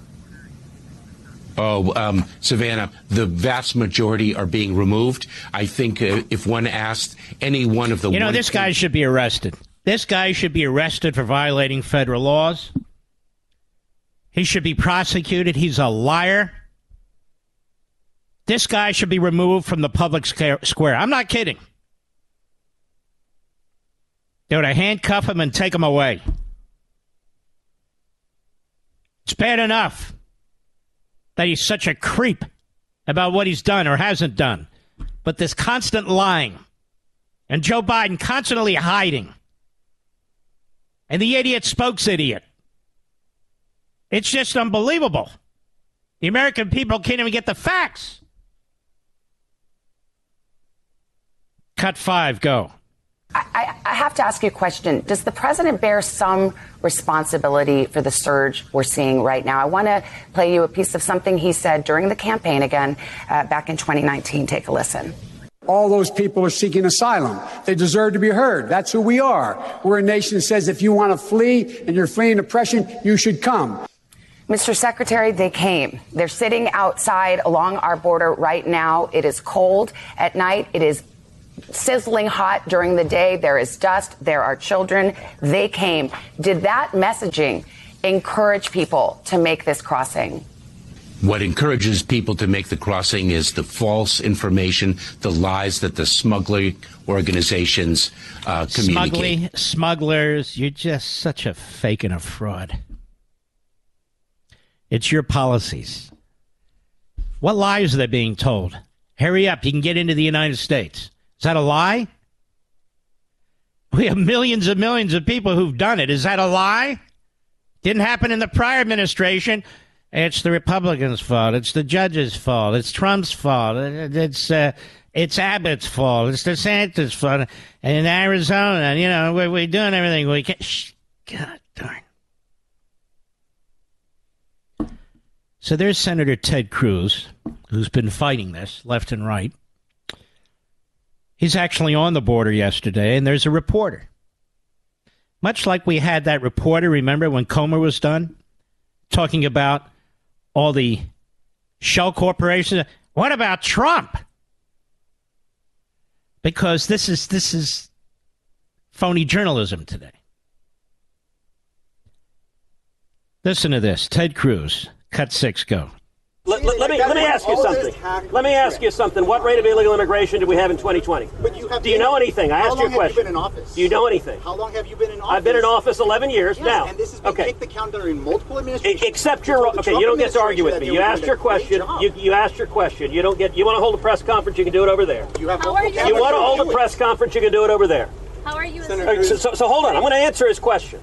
Oh, um, Savannah, the vast majority are being removed. I think uh, if one asked any one of the you know this guy should be arrested. This guy should be arrested for violating federal laws. He should be prosecuted. He's a liar. This guy should be removed from the public square. I'm not kidding. They would handcuff him and take him away. It's bad enough that he's such a creep about what he's done or hasn't done. But this constant lying and Joe Biden constantly hiding and the idiot spokes idiot. It's just unbelievable. The American people can't even get the facts. Cut five, go. I, I have to ask you a question. Does the president bear some responsibility for the surge we're seeing right now? I want to play you a piece of something he said during the campaign again uh, back in 2019. Take a listen. All those people are seeking asylum. They deserve to be heard. That's who we are. We're a nation that says if you want to flee and you're fleeing oppression, you should come. Mr. Secretary, they came. They're sitting outside along our border right now. It is cold at night. It is sizzling hot during the day. There is dust. There are children. They came. Did that messaging encourage people to make this crossing? What encourages people to make the crossing is the false information, the lies that the smuggling organizations uh, communicate. Smuggling, smugglers, you're just such a fake and a fraud. It's your policies. What lies are they being told? Hurry up, you can get into the United States. Is that a lie? We have millions and millions of people who've done it. Is that a lie? Didn't happen in the prior administration. It's the Republicans' fault. It's the judge's fault. It's Trump's fault. It's uh, it's Abbott's fault. It's DeSantis' fault. And in Arizona, you know, we're, we're doing everything we can. Shh, God darn. So there's Senator Ted Cruz, who's been fighting this left and right. He's actually on the border yesterday, and there's a reporter. Much like we had that reporter, remember when Comer was done, talking about all the shell corporations. What about Trump? Because this is this is phony journalism today. Listen to this. Ted Cruz, cut six, go. Let, let, let, me let me ask you something. Let me ask you something. What rate of illegal immigration do we have in 2020? But you have do you know anything? I asked you a question. How long have you been in office? Do you know anything? How long have you been in office? I've been in office 11 years yes, now. And this has been okay. kicked the count during multiple administrations. Except you're okay. You don't get to argue with me. You asked your question. You, you asked your question. You don't get. You want to hold a press conference? You can do it over there. You have. How are you? You want to hold a press conference? You can do it over there. How are you? So, so, so hold on. I'm going to answer his question.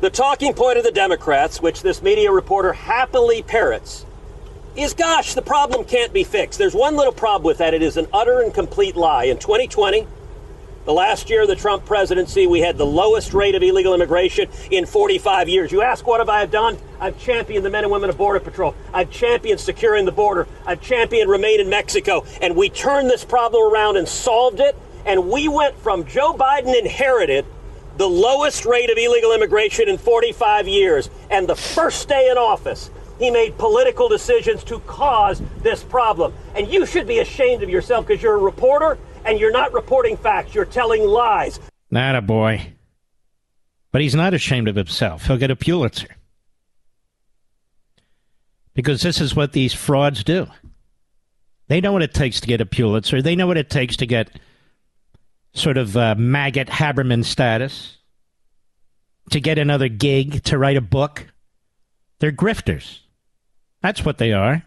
The talking point of the Democrats, which this media reporter happily parrots, is gosh, the problem can't be fixed. There's one little problem with that. It is an utter and complete lie. In 2020, the last year of the Trump presidency, we had the lowest rate of illegal immigration in 45 years. You ask, what have I done? I've championed the men and women of Border Patrol. I've championed securing the border. I've championed remain in Mexico. And we turned this problem around and solved it. And we went from Joe Biden inherited the lowest rate of illegal immigration in 45 years. And the first day in office, he made political decisions to cause this problem. And you should be ashamed of yourself because you're a reporter and you're not reporting facts. You're telling lies. Not a boy. But he's not ashamed of himself. He'll get a Pulitzer. Because this is what these frauds do. They know what it takes to get a Pulitzer. They know what it takes to get sort of uh, maggot Haberman status, to get another gig, to write a book. They're grifters. That's what they are.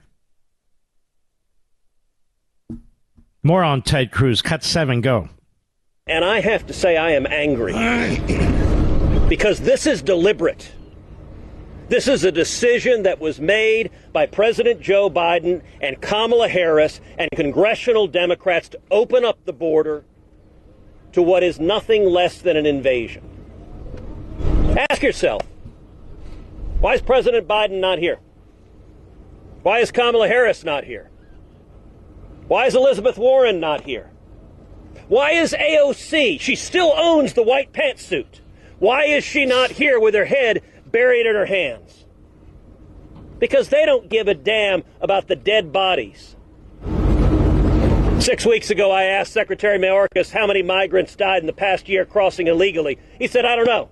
More on Ted Cruz. Cut seven, go. And I have to say, I am angry because this is deliberate. This is a decision that was made by President Joe Biden and Kamala Harris and congressional Democrats to open up the border to what is nothing less than an invasion. Ask yourself why is President Biden not here? Why is Kamala Harris not here? Why is Elizabeth Warren not here? Why is AOC? She still owns the white pantsuit. Why is she not here with her head buried in her hands? Because they don't give a damn about the dead bodies. Six weeks ago, I asked Secretary Mayorkas how many migrants died in the past year crossing illegally. He said, I don't know.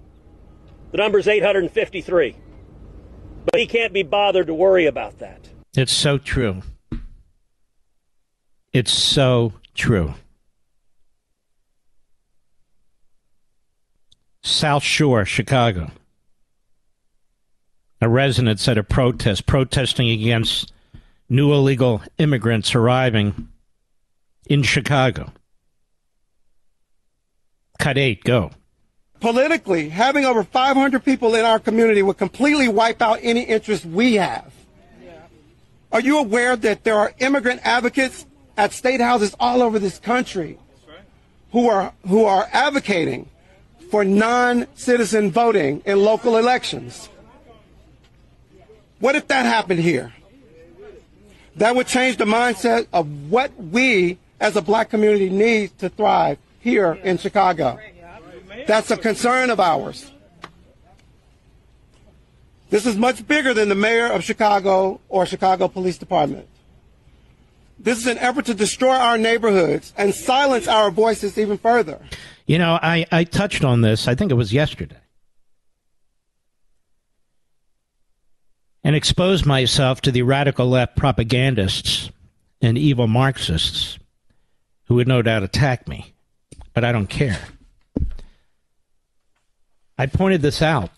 The number's 853. But he can't be bothered to worry about that. It's so true. It's so true. South Shore, Chicago. A resident at a protest protesting against new illegal immigrants arriving in Chicago. Cut eight, go. Politically, having over 500 people in our community would completely wipe out any interest we have. Are you aware that there are immigrant advocates at state houses all over this country who are who are advocating for non-citizen voting in local elections? What if that happened here? That would change the mindset of what we as a black community needs to thrive here in Chicago. That's a concern of ours. This is much bigger than the mayor of Chicago or Chicago Police Department. This is an effort to destroy our neighborhoods and silence our voices even further. You know, I, I touched on this, I think it was yesterday, and exposed myself to the radical left propagandists and evil Marxists who would no doubt attack me, but I don't care. I pointed this out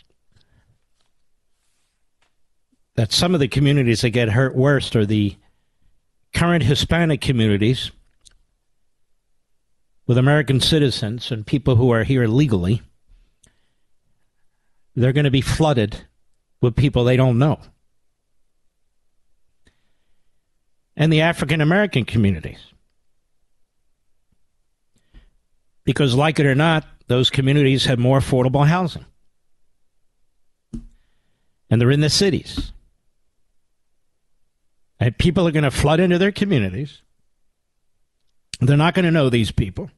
that some of the communities that get hurt worst are the current Hispanic communities with American citizens and people who are here legally. They're going to be flooded with people they don't know. And the African American communities. Because, like it or not, those communities have more affordable housing. And they're in the cities. And people are going to flood into their communities. They're not going to know these people.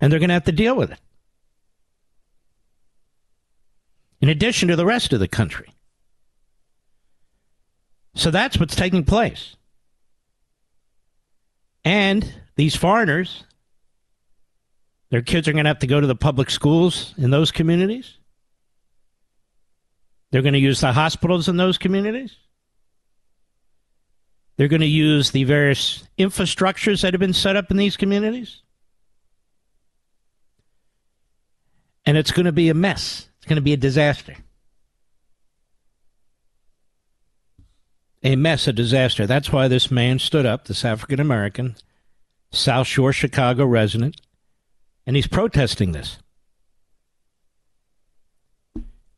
And they're going to have to deal with it. In addition to the rest of the country. So that's what's taking place. And these foreigners, their kids are going to have to go to the public schools in those communities. They're going to use the hospitals in those communities. They're going to use the various infrastructures that have been set up in these communities. And it's going to be a mess. It's going to be a disaster. A mess, a disaster. That's why this man stood up, this African American, South Shore Chicago resident, and he's protesting this.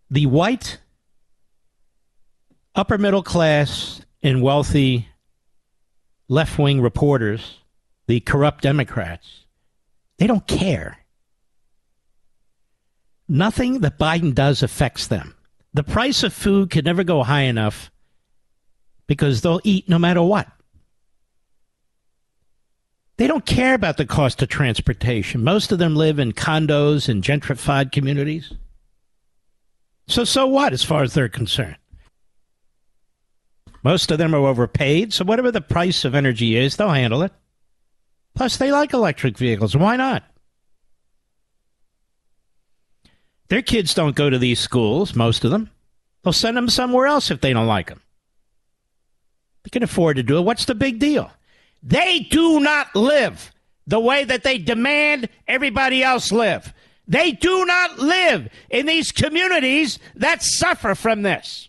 The white, upper middle class, and wealthy left wing reporters, the corrupt Democrats, they don't care. Nothing that Biden does affects them. The price of food can never go high enough because they'll eat no matter what. They don't care about the cost of transportation. Most of them live in condos and gentrified communities. So, so what as far as they're concerned? Most of them are overpaid, so whatever the price of energy is, they'll handle it. Plus, they like electric vehicles. Why not? Their kids don't go to these schools, most of them. They'll send them somewhere else if they don't like them. They can afford to do it. What's the big deal? They do not live the way that they demand everybody else live. They do not live in these communities that suffer from this.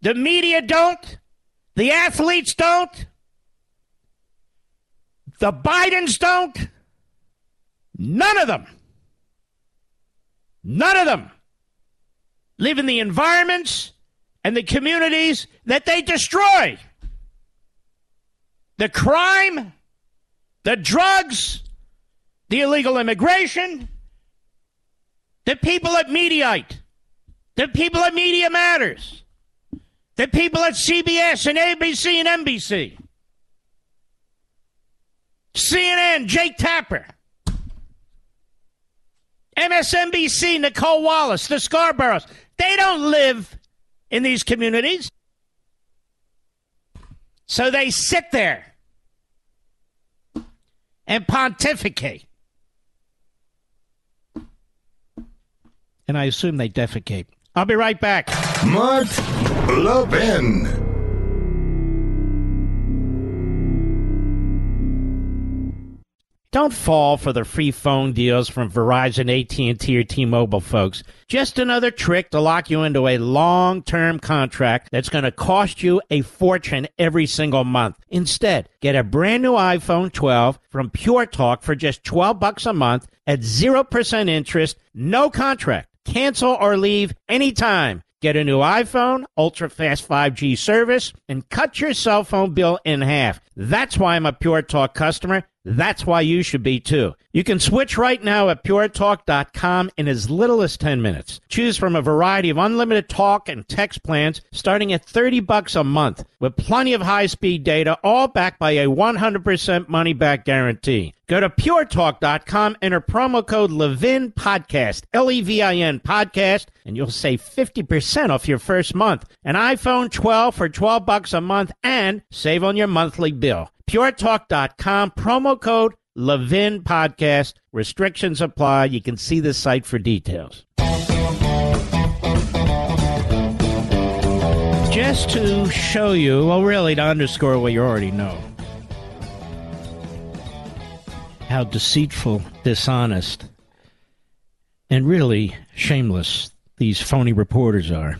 The media don't. The athletes don't. The Bidens don't. None of them. None of them live in the environments and the communities that they destroy. The crime, the drugs, the illegal immigration, the people at Mediaite, the people at Media Matters, the people at CBS and ABC and NBC, CNN, Jake Tapper, MSNBC, Nicolle Wallace, the Scarboroughs. They don't live in these communities. So they sit there and pontificate. And I assume they defecate. I'll be right back. Mark Levin. Don't fall for the free phone deals from Verizon, AT&T, or T-Mobile, folks. Just another trick to lock you into a long-term contract that's going to cost you a fortune every single month. Instead, get a brand new iPhone 12 from Pure Talk for just 12 bucks a month at 0% interest, no contract. Cancel or leave anytime. Get a new iPhone, ultra fast 5G service, and cut your cell phone bill in half. That's why I'm a Pure Talk customer. That's why you should be too. You can switch right now at puretalk.com in as little as 10 minutes. Choose from a variety of unlimited talk and text plans starting at 30 bucks a month with plenty of high-speed data all backed by a 100% money back guarantee. Go to puretalk.com, enter promo code Levin Podcast, L E V I N Podcast, and you'll save 50% off your first month. An iPhone 12 for 12 bucks a month and save on your monthly bill. PureTalk.com, promo code Levin Podcast. Restrictions apply. You can see the site for details. Just to show you, well, really to underscore what you already know, how deceitful, dishonest, and really shameless these phony reporters are.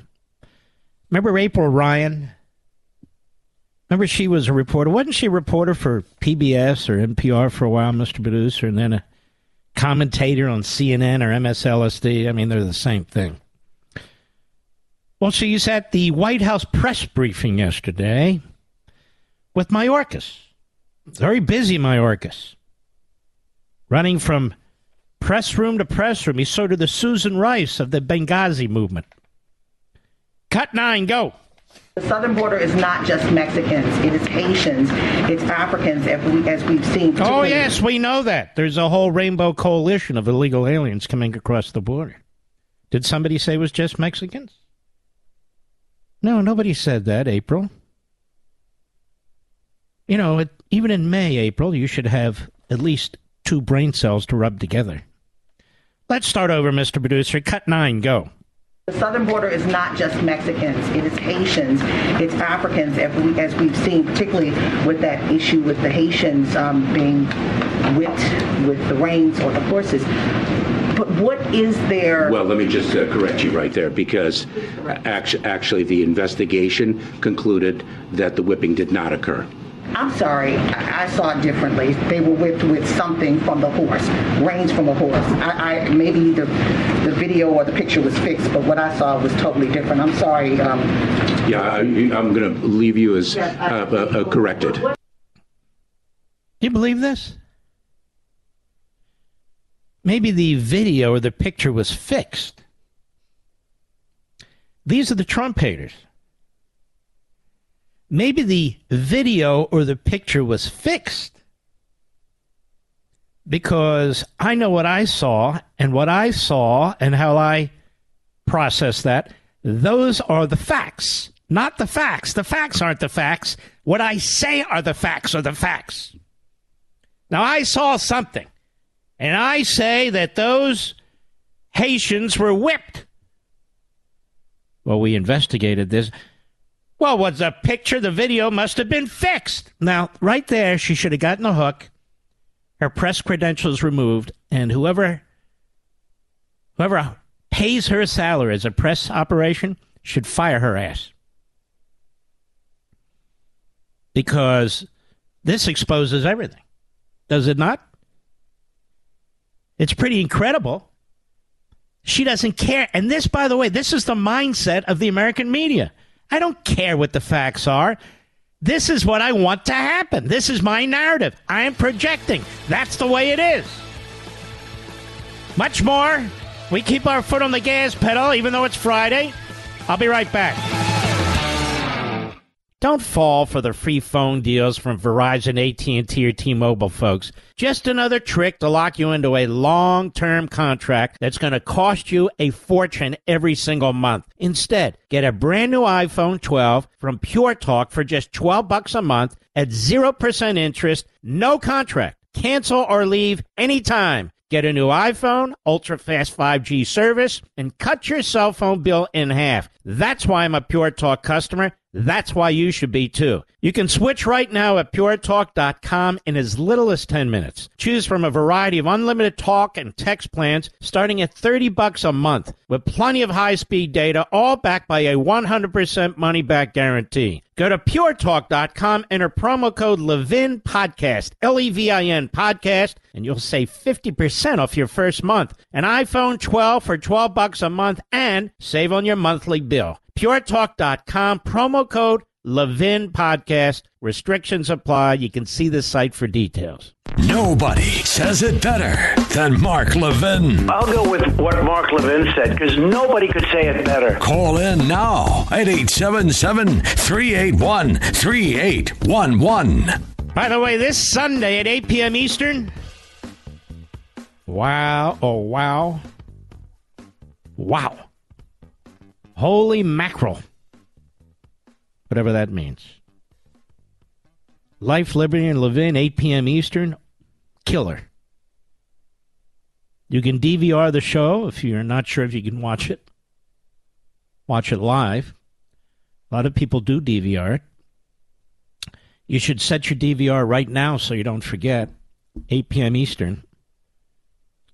Remember April Ryan? Remember she was a reporter. Wasn't she a reporter for PBS or NPR for a while, Mr. Producer, and then a commentator on CNN or MSLSD? I mean, they're the same thing. Well, she's at the White House press briefing yesterday, with Mayorkas. Very busy Mayorkas. Running from press room to press room. He's sort of the Susan Rice of the Benghazi movement. Cut nine, go. The southern border is not just Mexicans, it is Haitians, it's Africans, as, we, as we've seen. Oh, yes, we know that. There's a whole rainbow coalition of illegal aliens coming across the border. Did somebody say it was just Mexicans? No, nobody said that, April. You know, it, even in May, April, you should have at least two brain cells to rub together. Let's start over, Mr. Producer. Cut nine, go. The southern border is not just Mexicans, it is Haitians, it's Africans, as, we, as we've seen, particularly with that issue with the Haitians um, being whipped with the reins or the horses. But what is there? Well, let me just uh, correct you right there because actually, actually the investigation concluded that the whipping did not occur. I'm sorry, I, I saw it differently. They were whipped with something from the horse, reins from a horse. I, I maybe the the video or the picture was fixed, but what I saw was totally different. I'm sorry. Um, Yeah, I, I'm going to leave you as uh, uh, uh, corrected. You believe this? Maybe the video or the picture was fixed. These are the Trump haters. Maybe the video or the picture was fixed because I know what I saw and what I saw and how I process that. Those are the facts, not the facts. The facts aren't the facts. What I say are the facts are the facts. Now, I saw something, and I say that those Haitians were whipped. Well, we investigated this. Well, was the picture, the video must have been fixed. Now, right there, she should have gotten a hook, her press credentials removed, and whoever whoever pays her salary as a press operation should fire her ass. Because this exposes everything. Does it not? It's pretty incredible. She doesn't care. And this, by the way, this is the mindset of the American media. I don't care what the facts are. This is what I want to happen. This is my narrative. I am projecting. That's the way it is. Much more. We keep our foot on the gas pedal, even though it's Friday. I'll be right back. Don't fall for the free phone deals from Verizon, AT&T, or T-Mobile, folks. Just another trick to lock you into a long-term contract that's going to cost you a fortune every single month. Instead, get a brand new iPhone 12 from Pure Talk for just 12 bucks a month at 0% interest, no contract. Cancel or leave anytime. Get a new iPhone, ultra fast 5G service, and cut your cell phone bill in half. That's why I'm a Pure Talk customer. That's why you should be too. You can switch right now at puretalk.com in as little as 10 minutes. Choose from a variety of unlimited talk and text plans starting at 30 bucks a month with plenty of high-speed data all backed by a 100% money back guarantee. Go to puretalk.com, enter promo code Levin Podcast, L E V I N Podcast, and you'll save 50% off your first month. An iPhone 12 for 12 bucks a month and save on your monthly bill. PureTalk.com, promo code Levin Podcast. Restrictions apply. You can see the site for details. Nobody says it better than Mark Levin. I'll go with what Mark Levin said because nobody could say it better. Call in now at 877 381 3811. By the way, this Sunday at 8 p.m. Eastern. Wow. Oh, wow. Wow. Holy mackerel. Whatever that means. Life, Liberty, and Levin, 8 p.m. Eastern. Killer. You can DVR the show if you're not sure if you can watch it. Watch it live. A lot of people do DVR it. You should set your DVR right now so you don't forget. 8 p.m. Eastern.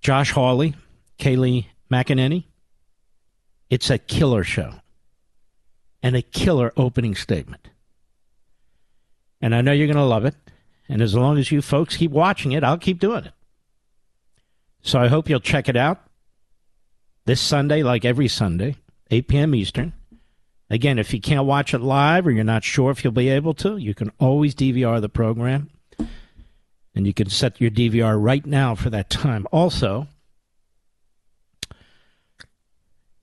Josh Hawley, Kayleigh McEnany. It's a killer show and a killer opening statement. And I know you're going to love it. And as long as you folks keep watching it, I'll keep doing it. So I hope you'll check it out this Sunday, like every Sunday, 8 p.m. Eastern, Again, if you can't watch it live or you're not sure if you'll be able to, you can always DVR the program. And you can set your DVR right now for that time. Also,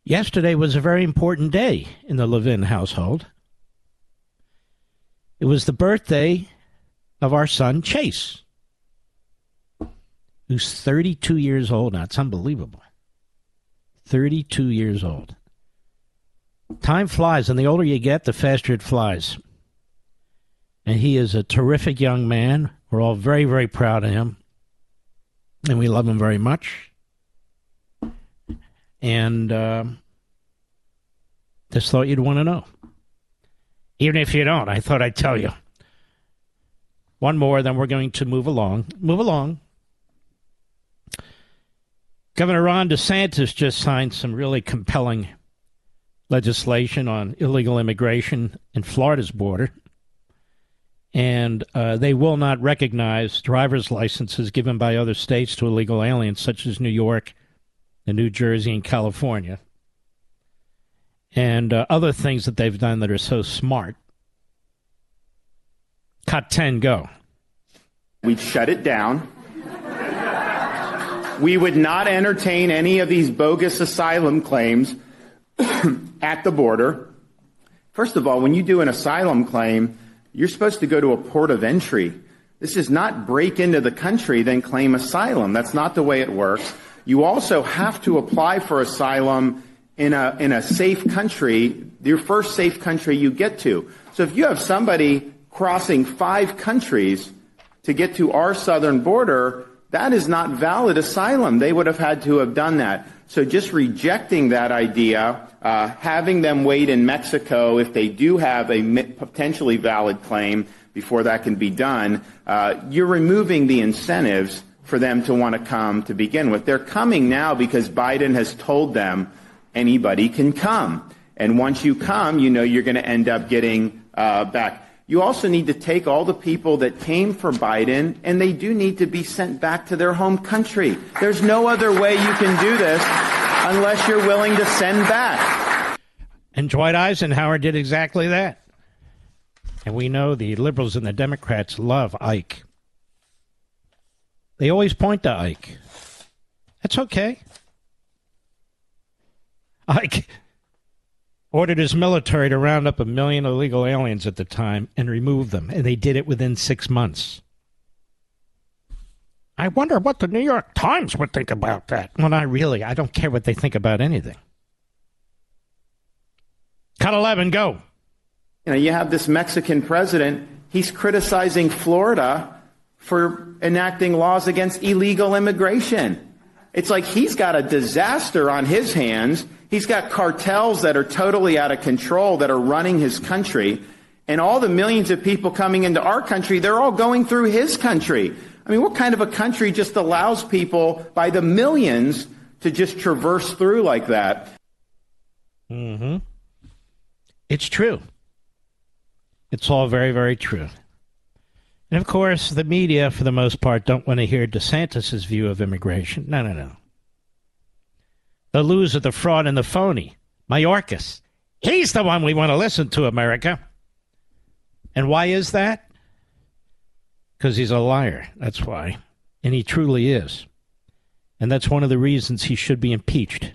yesterday was a very important day in the Levin household. It was the birthday of our son, Chase, who's 32 years old now. It's unbelievable. 32 years old. Time flies, and the older you get, the faster it flies. And he is a terrific young man. We're all very, very proud of him. And we love him very much. And uh, just thought you'd want to know. Even if you don't, I thought I'd tell you. One more, then we're going to move along. Move along. Governor Ron DeSantis just signed some really compelling legislation on illegal immigration in Florida's border. And uh, they will not recognize driver's licenses given by other states to illegal aliens, such as New York and New Jersey and California. And uh, other things that they've done that are so smart. Cut 10, go. We'd shut it down. We would not entertain any of these bogus asylum claims at the border. First of all, when you do an asylum claim, you're supposed to go to a port of entry. This is not break into the country, then claim asylum. That's not the way it works. You also have to apply for asylum in a, in a safe country, your first safe country you get to. So if you have somebody crossing five countries to get to our southern border, that is not valid asylum. They would have had to have done that. So just rejecting that idea, uh, having them wait in Mexico if they do have a potentially valid claim before that can be done, uh, you're removing the incentives for them to want to come to begin with. They're coming now because Biden has told them anybody can come. And once you come, you know you're going to end up getting uh, back. You also need to take all the people that came for Biden, and they do need to be sent back to their home country. There's no other way you can do this unless you're willing to send back. And Dwight Eisenhower did exactly that. And we know the liberals and the Democrats love Ike. They always point to Ike. That's okay. Ike ordered his military to round up a million illegal aliens at the time and remove them, and they did it within six months. I wonder what the New York Times would think about that. Well, not really. I don't care what they think about anything. Cut 11, go. You know, you have this Mexican president, he's criticizing Florida for enacting laws against illegal immigration. It's like he's got a disaster on his hands He's got cartels that are totally out of control that are running his country. And all the millions of people coming into our country, they're all going through his country. I mean, what kind of a country just allows people by the millions to just traverse through like that? Mm-hmm. It's true. It's all very, very true. And of course, the media, for the most part, don't want to hear DeSantis' view of immigration. No, no, no the loser, the fraud, and the phony. Mayorkas. He's the one we want to listen to, America. And why is that? Because he's a liar. That's why. And he truly is. And that's one of the reasons he should be impeached.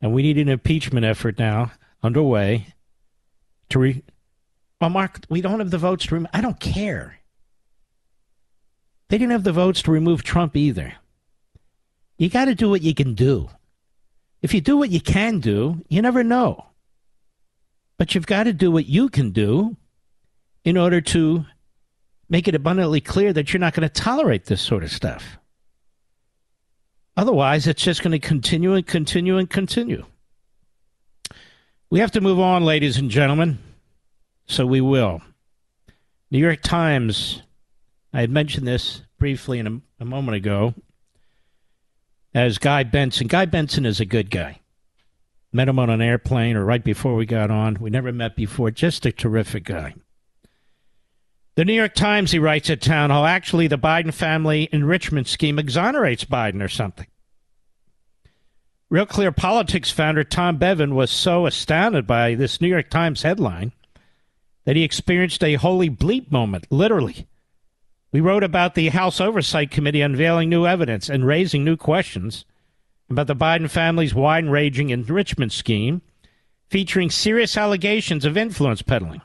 And we need an impeachment effort now underway to re. Well, Mark, we don't have the votes to remove. I don't care. They didn't have the votes to remove Trump either. You got to do what you can do. If you do what you can do, you never know. But you've got to do what you can do in order to make it abundantly clear that you're not going to tolerate this sort of stuff. Otherwise, it's just going to continue and continue and continue. We have to move on, ladies and gentlemen. So we will. New York Times, I had mentioned this briefly in a, a moment ago as Guy Benson. Guy Benson is a good guy. Met him on an airplane or right before we got on. We never met before. Just a terrific guy. The New York Times, he writes at Town Hall, actually, the Biden family enrichment scheme exonerates Biden or something. Real Clear Politics founder Tom Bevan was so astounded by this New York Times headline that he experienced a holy bleep moment, literally. We wrote about the House Oversight Committee unveiling new evidence and raising new questions about the Biden family's wide ranging enrichment scheme, featuring serious allegations of influence peddling.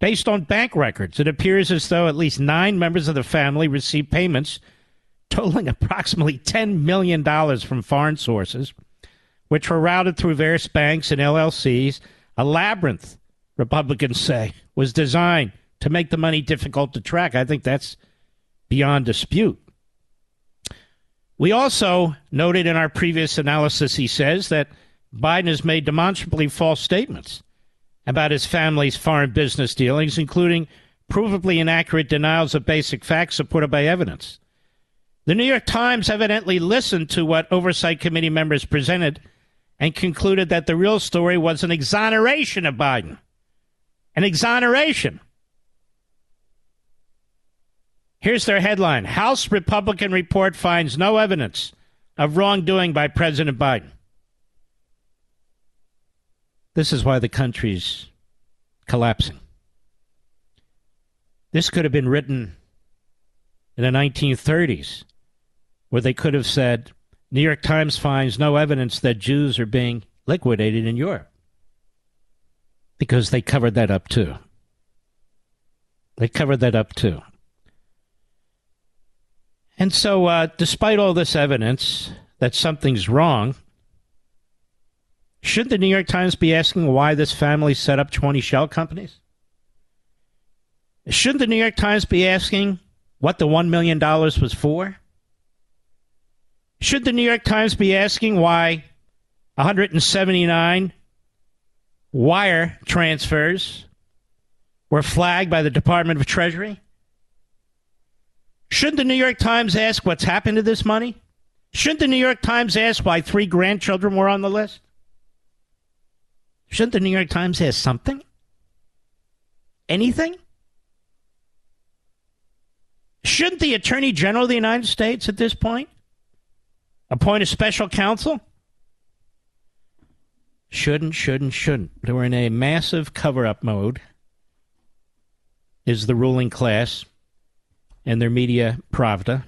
Based on bank records, it appears as though at least nine members of the family received payments totaling approximately $10 million from foreign sources, which were routed through various banks and LLCs. A labyrinth, Republicans say, was designed to make the money difficult to track. I think that's beyond dispute. We also noted in our previous analysis, he says, that Biden has made demonstrably false statements about his family's foreign business dealings, including provably inaccurate denials of basic facts supported by evidence. The New York Times evidently listened to what Oversight Committee members presented and concluded that the real story was an exoneration of Biden. An exoneration. Here's their headline House Republican report finds no evidence of wrongdoing by President Biden. This is why the country's collapsing. This could have been written in the 1930s where they could have said, New York Times finds no evidence that Jews are being liquidated in Europe. Because they covered that up too. They covered that up too. And so, uh, despite all this evidence that something's wrong, shouldn't the New York Times be asking why this family set up 20 shell companies? Shouldn't the New York Times be asking what the $1 million was for? Should the New York Times be asking why 179 wire transfers were flagged by the Department of Treasury? Shouldn't the New York Times ask what's happened to this money? Shouldn't the New York Times ask why three grandchildren were on the list? Shouldn't the New York Times ask something? Anything? Shouldn't the Attorney General of the United States at this point appoint a special counsel? Shouldn't, shouldn't, shouldn't. They were in a massive cover up mode, is the ruling class and their media pravda,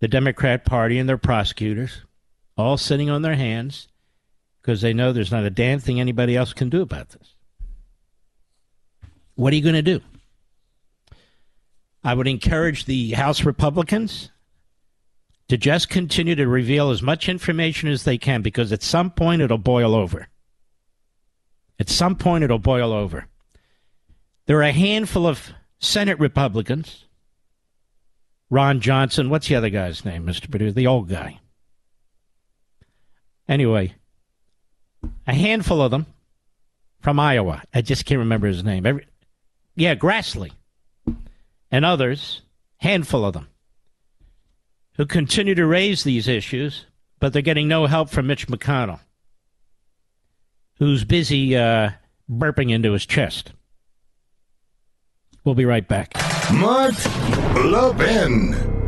the Democrat Party and their prosecutors, all sitting on their hands because they know there's not a damn thing anybody else can do about this. What are you going to do? I would encourage the House Republicans to just continue to reveal as much information as they can because at some point it'll boil over. At some point it'll boil over. There are a handful of Senate Republicans. Ron Johnson, what's the other guy's name, Mr. Producer? The old guy. Anyway, a handful of them from Iowa. I just can't remember his name. Every, yeah, Grassley. And others, handful of them who continue to raise these issues, but they're getting no help from Mitch McConnell, who's busy uh, burping into his chest. We'll be right back. Mark Levin.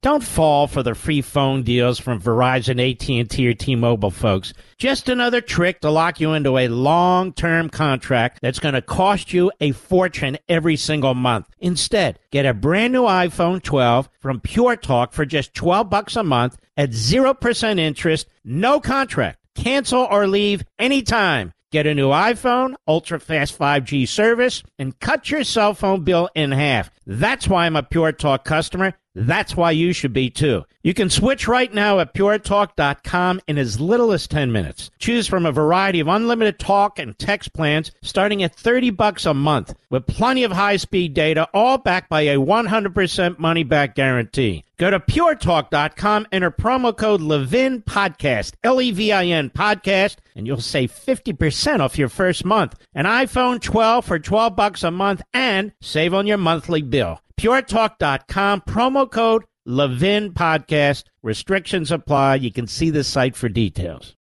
Don't fall for the free phone deals from Verizon, AT&T, or T-Mobile, folks. Just another trick to lock you into a long-term contract that's going to cost you a fortune every single month. Instead, get a brand new iPhone 12 from Pure Talk for just 12 bucks a month at 0% interest, no contract. Cancel or leave anytime. Get a new iPhone, ultra fast 5G service, and cut your cell phone bill in half. That's why I'm a Pure Talk customer. That's why you should be too. You can switch right now at puretalk.com in as little as 10 minutes. Choose from a variety of unlimited talk and text plans starting at 30 bucks a month with plenty of high-speed data all backed by a 100% money back guarantee. Go to puretalk.com, enter promo code Levin Podcast, L E V I N Podcast, and you'll save 50% off your first month. An iPhone 12 for 12 bucks a month and save on your monthly bill. PureTalk.com, promo code Levin Podcast. Restrictions apply. You can see the site for details.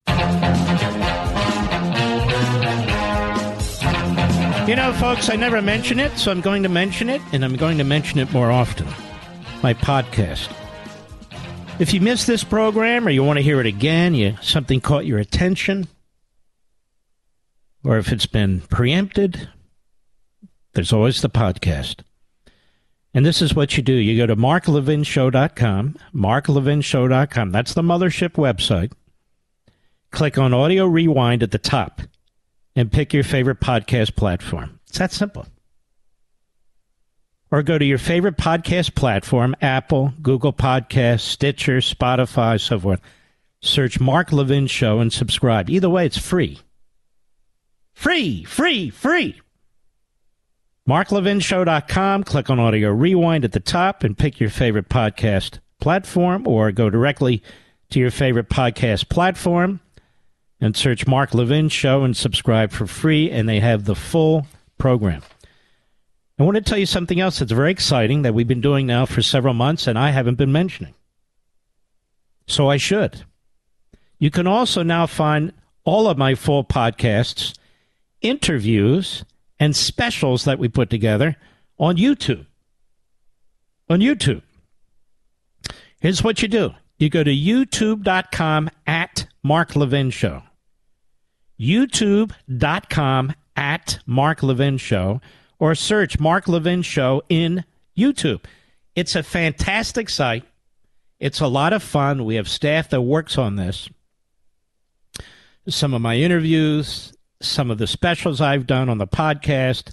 You know, folks, I never mention it, so I'm going to mention it, and I'm going to mention it more often. my podcast. If you missed this program or you want to hear it again, you something caught your attention, or if it's been preempted, there's always the podcast. And this is what you do. You go to marklevinshow.com, marklevinshow.com. That's the mothership website. Click on audio rewind at the top and pick your favorite podcast platform. It's that simple. Or go to your favorite podcast platform Apple, Google Podcasts, Stitcher, Spotify, so forth. Search Mark Levin Show and subscribe. Either way, it's free. Free, free, free. MarkLevinShow.com. Click on Audio Rewind at the top and pick your favorite podcast platform, or go directly to your favorite podcast platform and search Mark Levin Show and subscribe for free, and they have the full program. I want to tell you something else that's very exciting that we've been doing now for several months, and I haven't been mentioning. So I should. You can also now find all of my full podcasts, interviews, and specials that we put together on YouTube. On YouTube. Here's what you do you go to youtube.com at Mark Levin Show. YouTube.com at Mark Levin Show, or search Mark Levin Show in YouTube. It's a fantastic site. It's a lot of fun. We have staff that works on this. Some of my interviews, some of the specials I've done on the podcast,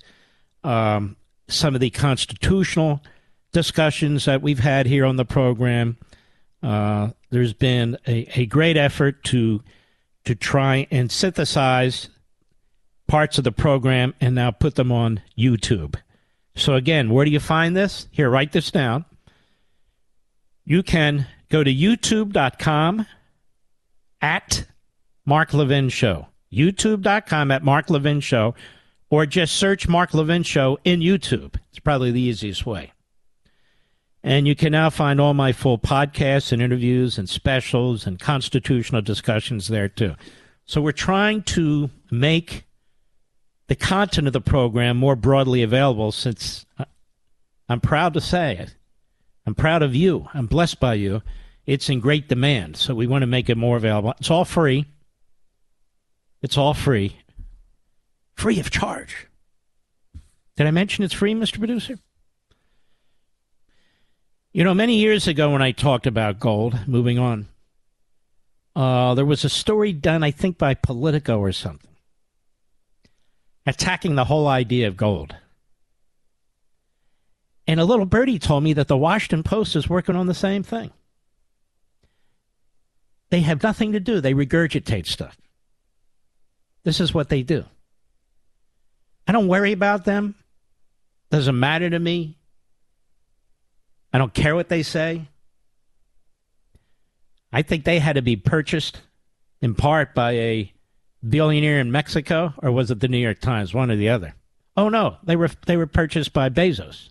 um, some of the constitutional discussions that we've had here on the program. Uh, there's been a, a great effort to to try and synthesize parts of the program and now put them on YouTube. So again, where do you find this? Here, write this down. You can go to youtube.com at Mark Levin Show youtube.com at Mark Levin Show, or just search Mark Levin Show in YouTube. It's probably the easiest way. And you can now find all my full podcasts and interviews and specials and constitutional discussions there too. So we're trying to make the content of the program more broadly available since uh, I'm proud to say it. I'm proud of you. I'm blessed by you. It's in great demand. So we want to make it more available. It's all free. It's all free. Free of charge. Did I mention it's free, Mr. Producer? You know, many years ago when I talked about gold, moving on, uh, there was a story done, I think, by Politico or something, attacking the whole idea of gold. And a little birdie told me that the Washington Post is working on the same thing. They have nothing to do, they regurgitate stuff. This is what they do. I don't worry about them. Doesn't matter to me. I don't care what they say. I think they had to be purchased in part by a billionaire in Mexico, or was it the New York Times? One or the other. Oh no, they were they were purchased by Bezos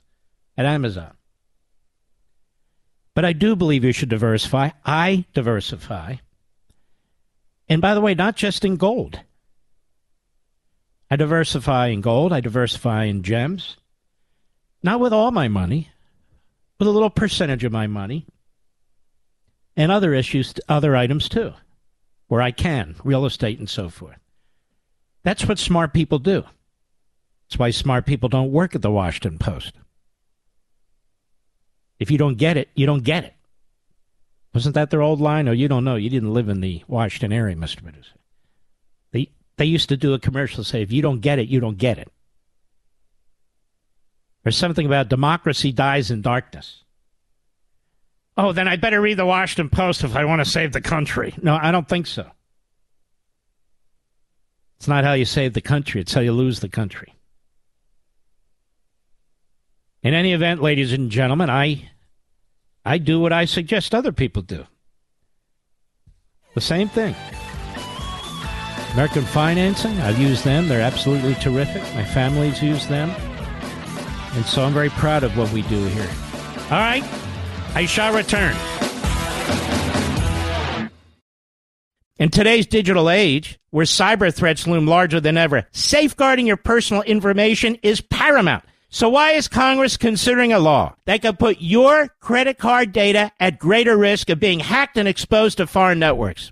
at Amazon. But I do believe you should diversify. I diversify. And by the way, not just in gold. I diversify in gold, I diversify in gems. Not with all my money, with a little percentage of my money. And other issues, other items too, where I can, real estate and so forth. That's what smart people do. That's why smart people don't work at the Washington Post. If you don't get it, you don't get it. Wasn't that their old line? Oh, you don't know. You didn't live in the Washington area, Mr. Producer. They, used to do a commercial say, if you don't get it, you don't get it. There's something about democracy dies in darkness. Oh, then I better read the Washington Post if I want to save the country. No, I don't think so. It's not how you save the country, it's how you lose the country. In any event, ladies and gentlemen, I I do what I suggest other people do. The same thing. American Financing, I've used them. They're absolutely terrific. My family's used them. And so I'm very proud of what we do here. All right, I shall return. In today's digital age, where cyber threats loom larger than ever, safeguarding your personal information is paramount. So why is Congress considering a law that could put your credit card data at greater risk of being hacked and exposed to foreign networks?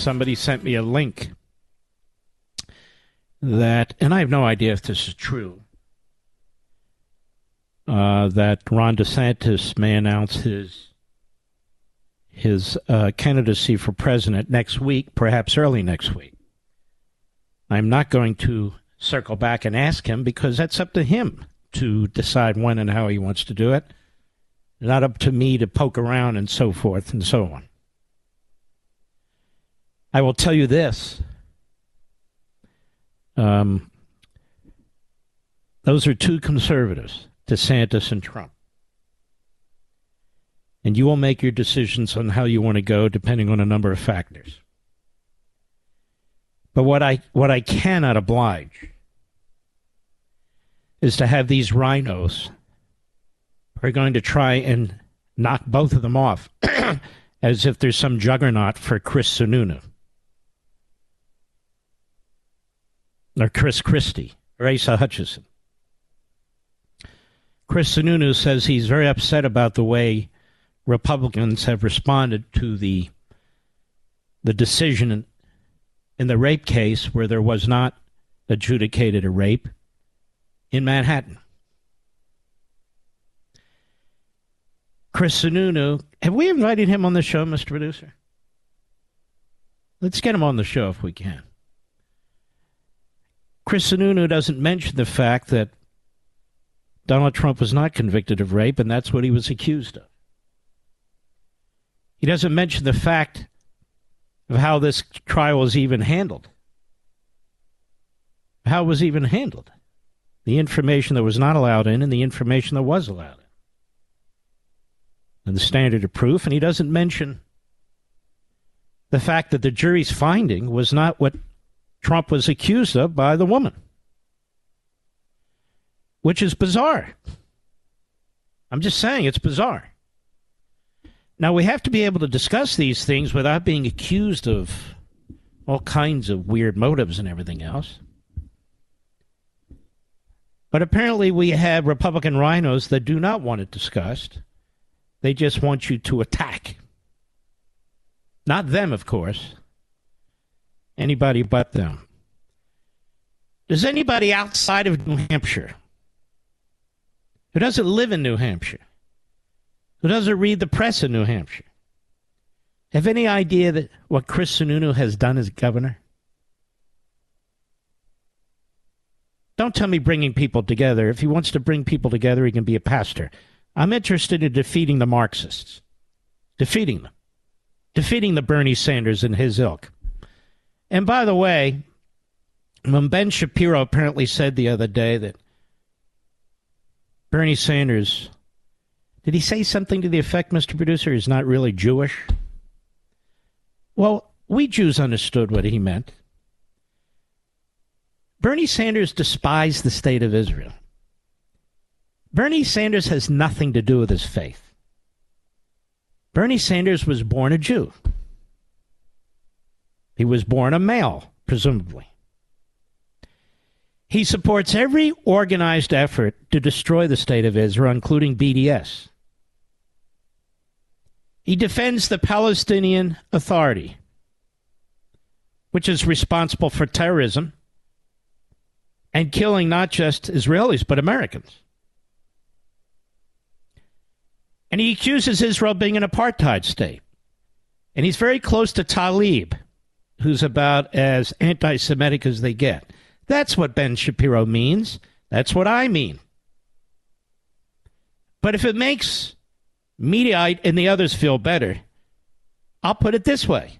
somebody sent me a link that, and I have no idea if this is true, uh, that Ron DeSantis may announce his his uh, candidacy for president next week, perhaps early next week. I'm not going to circle back and ask him because that's up to him to decide when and how he wants to do it. Not up to me to poke around and so forth and so on. I will tell you this. Um, those are two conservatives, DeSantis and Trump. And you will make your decisions on how you want to go depending on a number of factors. But what I what I cannot oblige is to have these rhinos who are going to try and knock both of them off as if there's some juggernaut for Chris Sununu. Or Chris Christie or Asa Hutchinson. Chris Sununu says he's very upset about the way Republicans have responded to the the decision in the rape case where there was not adjudicated a rape in Manhattan. Chris Sununu, have we invited him on the show, Mr. Producer? Let's get him on the show if we can. Chris Sununu doesn't mention the fact that Donald Trump was not convicted of rape, and that's what he was accused of. He doesn't mention the fact of how this trial was even handled. How it was even handled. The information that was not allowed in and the information that was allowed in. And the standard of proof, and he doesn't mention the fact that the jury's finding was not what Trump was accused of by the woman, which is bizarre. I'm just saying it's bizarre. Now, we have to be able to discuss these things without being accused of all kinds of weird motives and everything else. But apparently, we have Republican rhinos that do not want it discussed. They just want you to attack. Not them, of course anybody but them. Does anybody outside of New Hampshire who doesn't live in New Hampshire, who doesn't read the press in New Hampshire, have any idea that what Chris Sununu has done as governor? Don't tell me bringing people together. If he wants to bring people together, he can be a pastor. I'm interested in defeating the Marxists, defeating them, defeating the Bernie Sanders and his ilk. And by the way, when Ben Shapiro apparently said the other day that Bernie Sanders, did he say something to the effect, Mr. Producer, is not really Jewish? Well, we Jews understood what he meant. Bernie Sanders despised the state of Israel. Bernie Sanders has nothing to do with his faith. Bernie Sanders was born a Jew. He was born a male, presumably. He supports every organized effort to destroy the state of Israel, including BDS. He defends the Palestinian Authority, which is responsible for terrorism and killing not just Israelis, but Americans. And he accuses Israel of being an apartheid state. And he's very close to Tlaib, who's about as anti Semitic as they get. That's what Ben Shapiro means. That's what I mean. But if it makes Mediaite and the others feel better, I'll put it this way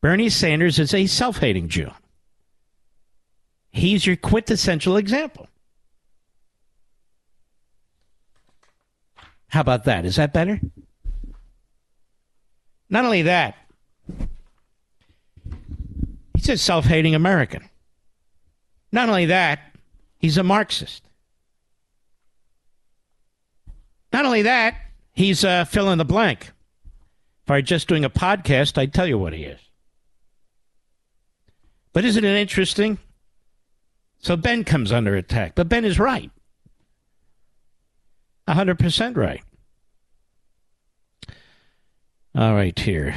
Bernie Sanders is a self hating Jew. He's your quintessential example. How about that? Is that better? Not only that, he's a self hating American. Not only that, he's a Marxist. Not only that, he's uh, fill in the blank. If I were just doing a podcast, I'd tell you what he is. But isn't it interesting? So Ben comes under attack, but Ben is right. 100% right. All right, here.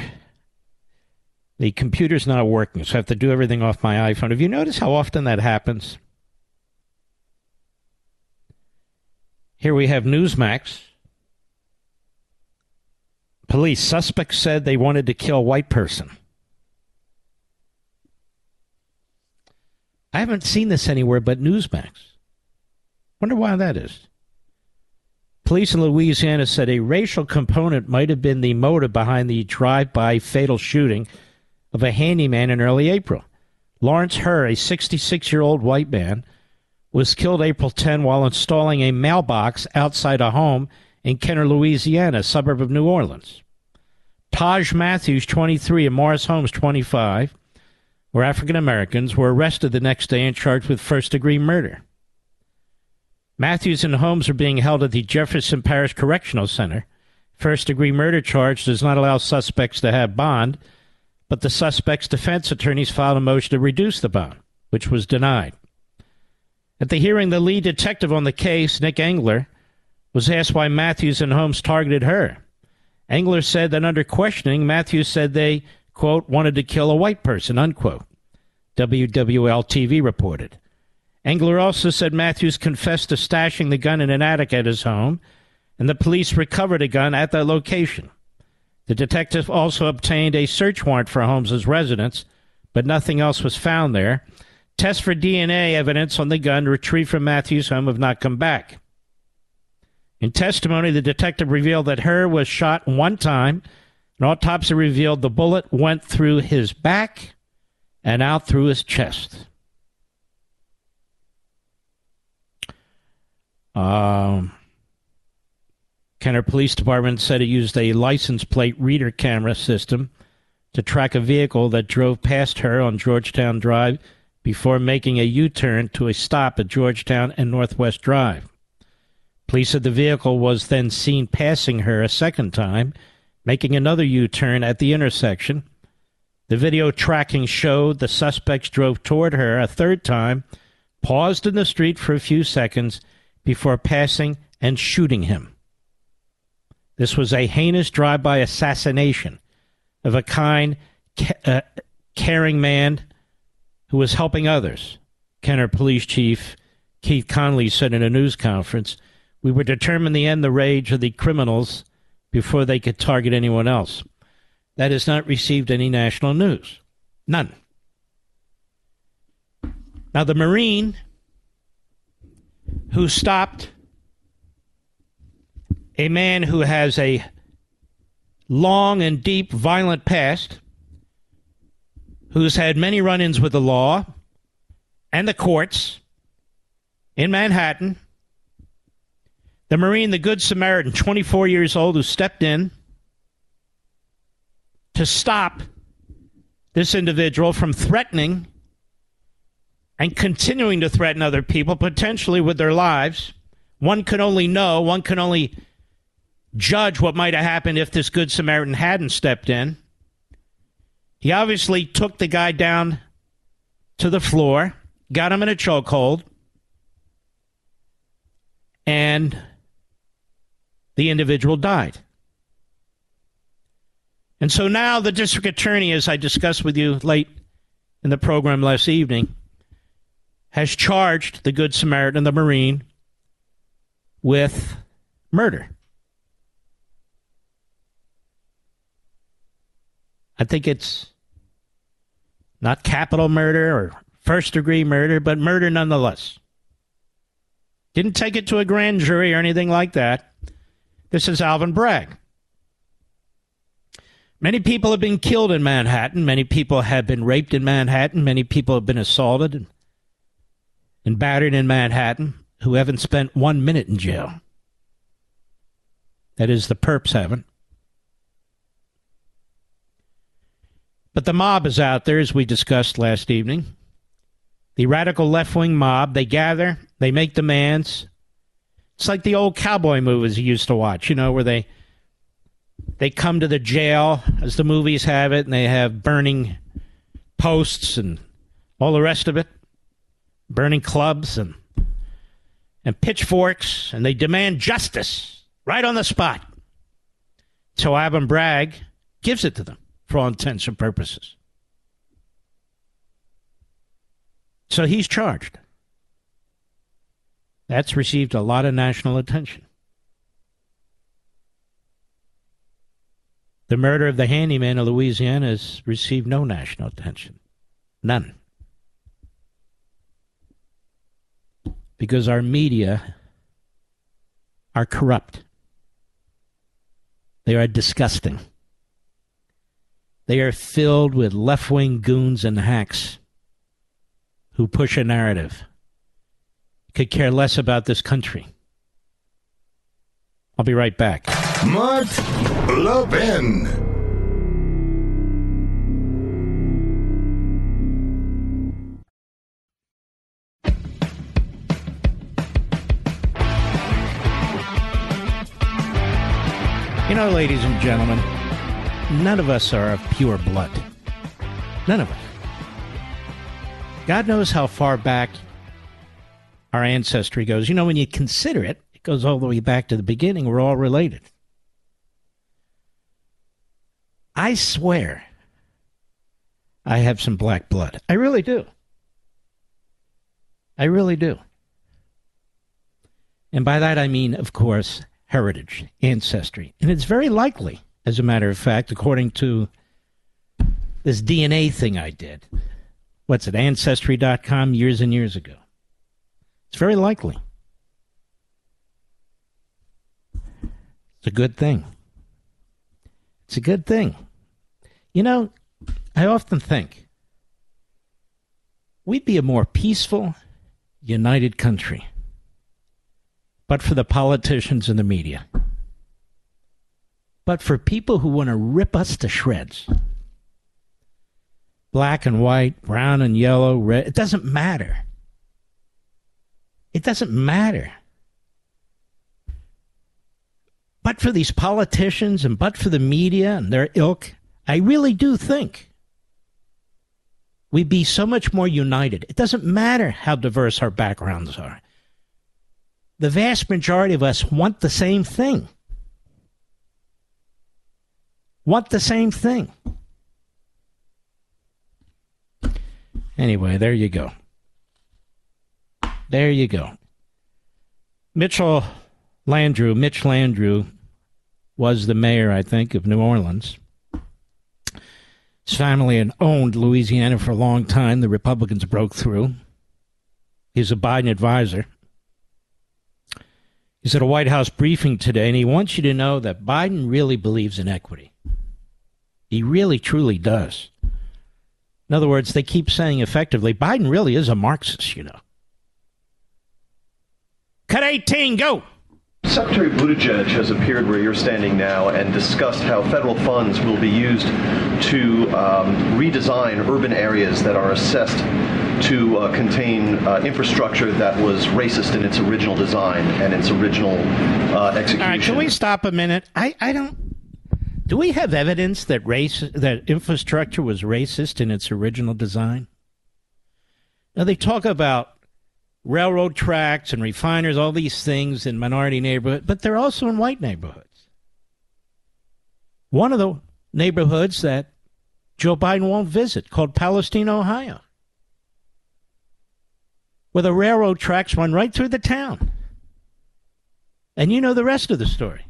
The computer's not working, so I have to do everything off my iPhone. Have you noticed how often that happens? Here we have Newsmax. Police suspects said they wanted to kill white person. I haven't seen this anywhere but Newsmax. Wonder why that is. Police in Louisiana said a racial component might have been the motive behind the drive by fatal shooting of a handyman in early April. Lawrence Hurr, a 66 year old white man, was killed April 10 while installing a mailbox outside a home in Kenner, Louisiana, a suburb of New Orleans. Taj Matthews, 23, and Morris Holmes, 25, were African Americans, were arrested the next day and charged with first degree murder. Matthews and Holmes are being held at the Jefferson Parish Correctional Center. First degree murder charge does not allow suspects to have bond, but the suspect's defense attorneys filed a motion to reduce the bond, which was denied. At the hearing, the lead detective on the case, Nick Engler, was asked why Matthews and Holmes targeted Hurr. Engler said that under questioning, Matthews said they, quote, wanted to kill a white person, unquote. WWL TV reported. Engler also said Matthews confessed to stashing the gun in an attic at his home, and the police recovered a gun at that location. The detective also obtained a search warrant for Holmes's residence, but nothing else was found there. Tests for DNA evidence on the gun retrieved from Matthews' home have not come back. In testimony, the detective revealed that Hurr was shot one time. An autopsy revealed the bullet went through his back and out through his chest. Um, Kenner Police Department said it used a license plate reader camera system to track a vehicle that drove past Hurr on Georgetown Drive before making a U turn to a stop at Georgetown and Northwest Drive. Police said the vehicle was then seen passing Hurr a second time, making another U turn at the intersection. The video tracking showed the suspects drove toward Hurr a third time, paused in the street for a few seconds before passing and shooting him. This was a heinous drive by assassination of a kind, uh, caring man who was helping others. Kenner Police Chief Keith Conley said in a news conference we were determined to end the rage of the criminals before they could target anyone else. That has not received any national news. None. Now, the Marine who stopped a man who has a long and deep violent past, who's had many run ins with the law and the courts in Manhattan, the Marine, the Good Samaritan, 24 years old, who stepped in to stop this individual from threatening and continuing to threaten other people, potentially with their lives. One can only know, one can only judge what might have happened if this Good Samaritan hadn't stepped in. He obviously took the guy down to the floor, got him in a chokehold, and the individual died. And so now the district attorney, as I discussed with you late in the program last evening, has charged the Good Samaritan, the Marine, with murder. I think it's not capital murder or first degree murder, but murder nonetheless. Didn't take it to a grand jury or anything like that. This is Alvin Bragg. Many people have been killed in Manhattan. Many people have been raped in Manhattan. Many people have been assaulted and, and battered in Manhattan who haven't spent one minute in jail. That is, the perps haven't. But the mob is out there, as we discussed last evening. The radical left wing mob, they gather, they make demands. It's like the old cowboy movies you used to watch, you know, where they they come to the jail, as the movies have it, and they have burning posts and all the rest of it, burning clubs and and pitchforks, and they demand justice right on the spot. So Alvin Bragg gives it to them for all intents and purposes. So he's charged. That's received a lot of national attention. The murder of the handyman of Louisiana has received no national attention. None. Because our media are corrupt. They are disgusting. They are filled with left wing goons and hacks who push a narrative. Could care less about this country. I'll be right back. Mark Levin. You know, ladies and gentlemen, none of us are of pure blood. None of us. God knows how far back our ancestry goes. You know, when you consider it, it goes all the way back to the beginning. We're all related. I swear I have some black blood. I really do. I really do. And by that I mean, of course, heritage, ancestry. And it's very likely, as a matter of fact, according to this DNA thing I did. What's it, Ancestry.com years and years ago? It's very likely. It's a good thing. It's a good thing. You know, I often think we'd be a more peaceful, united country but for the politicians and the media. But for people who want to rip us to shreds, black and white, brown and yellow, red, it doesn't matter. It doesn't matter. But for these politicians and but for the media and their ilk, I really do think we'd be so much more united. It doesn't matter how diverse our backgrounds are the vast majority of us want the same thing. Want the same thing. Anyway, there you go. There you go. Mitchell Landrieu, Mitch Landrieu, was the mayor, I think, of New Orleans. His family had owned Louisiana for a long time. The Republicans broke through. He's a Biden advisor. He's at a White House briefing today, and he wants you to know that Biden really believes in equity. He really, truly does. In other words, they keep saying effectively, Biden really is a Marxist, you know. Cut 18, go! Secretary Buttigieg has appeared where you're standing now and discussed how federal funds will be used to um, redesign urban areas that are assessed to uh, contain uh, infrastructure that was racist in its original design and its original uh, execution. All right, can we stop a minute? I, I don't. Do we have evidence that race that infrastructure was racist in its original design? Now they talk about railroad tracks and refiners, all these things in minority neighborhoods, but they're also in white neighborhoods. One of the neighborhoods that Joe Biden won't visit, called Palestine, Ohio, where the railroad tracks run right through the town. And you know the rest of the story.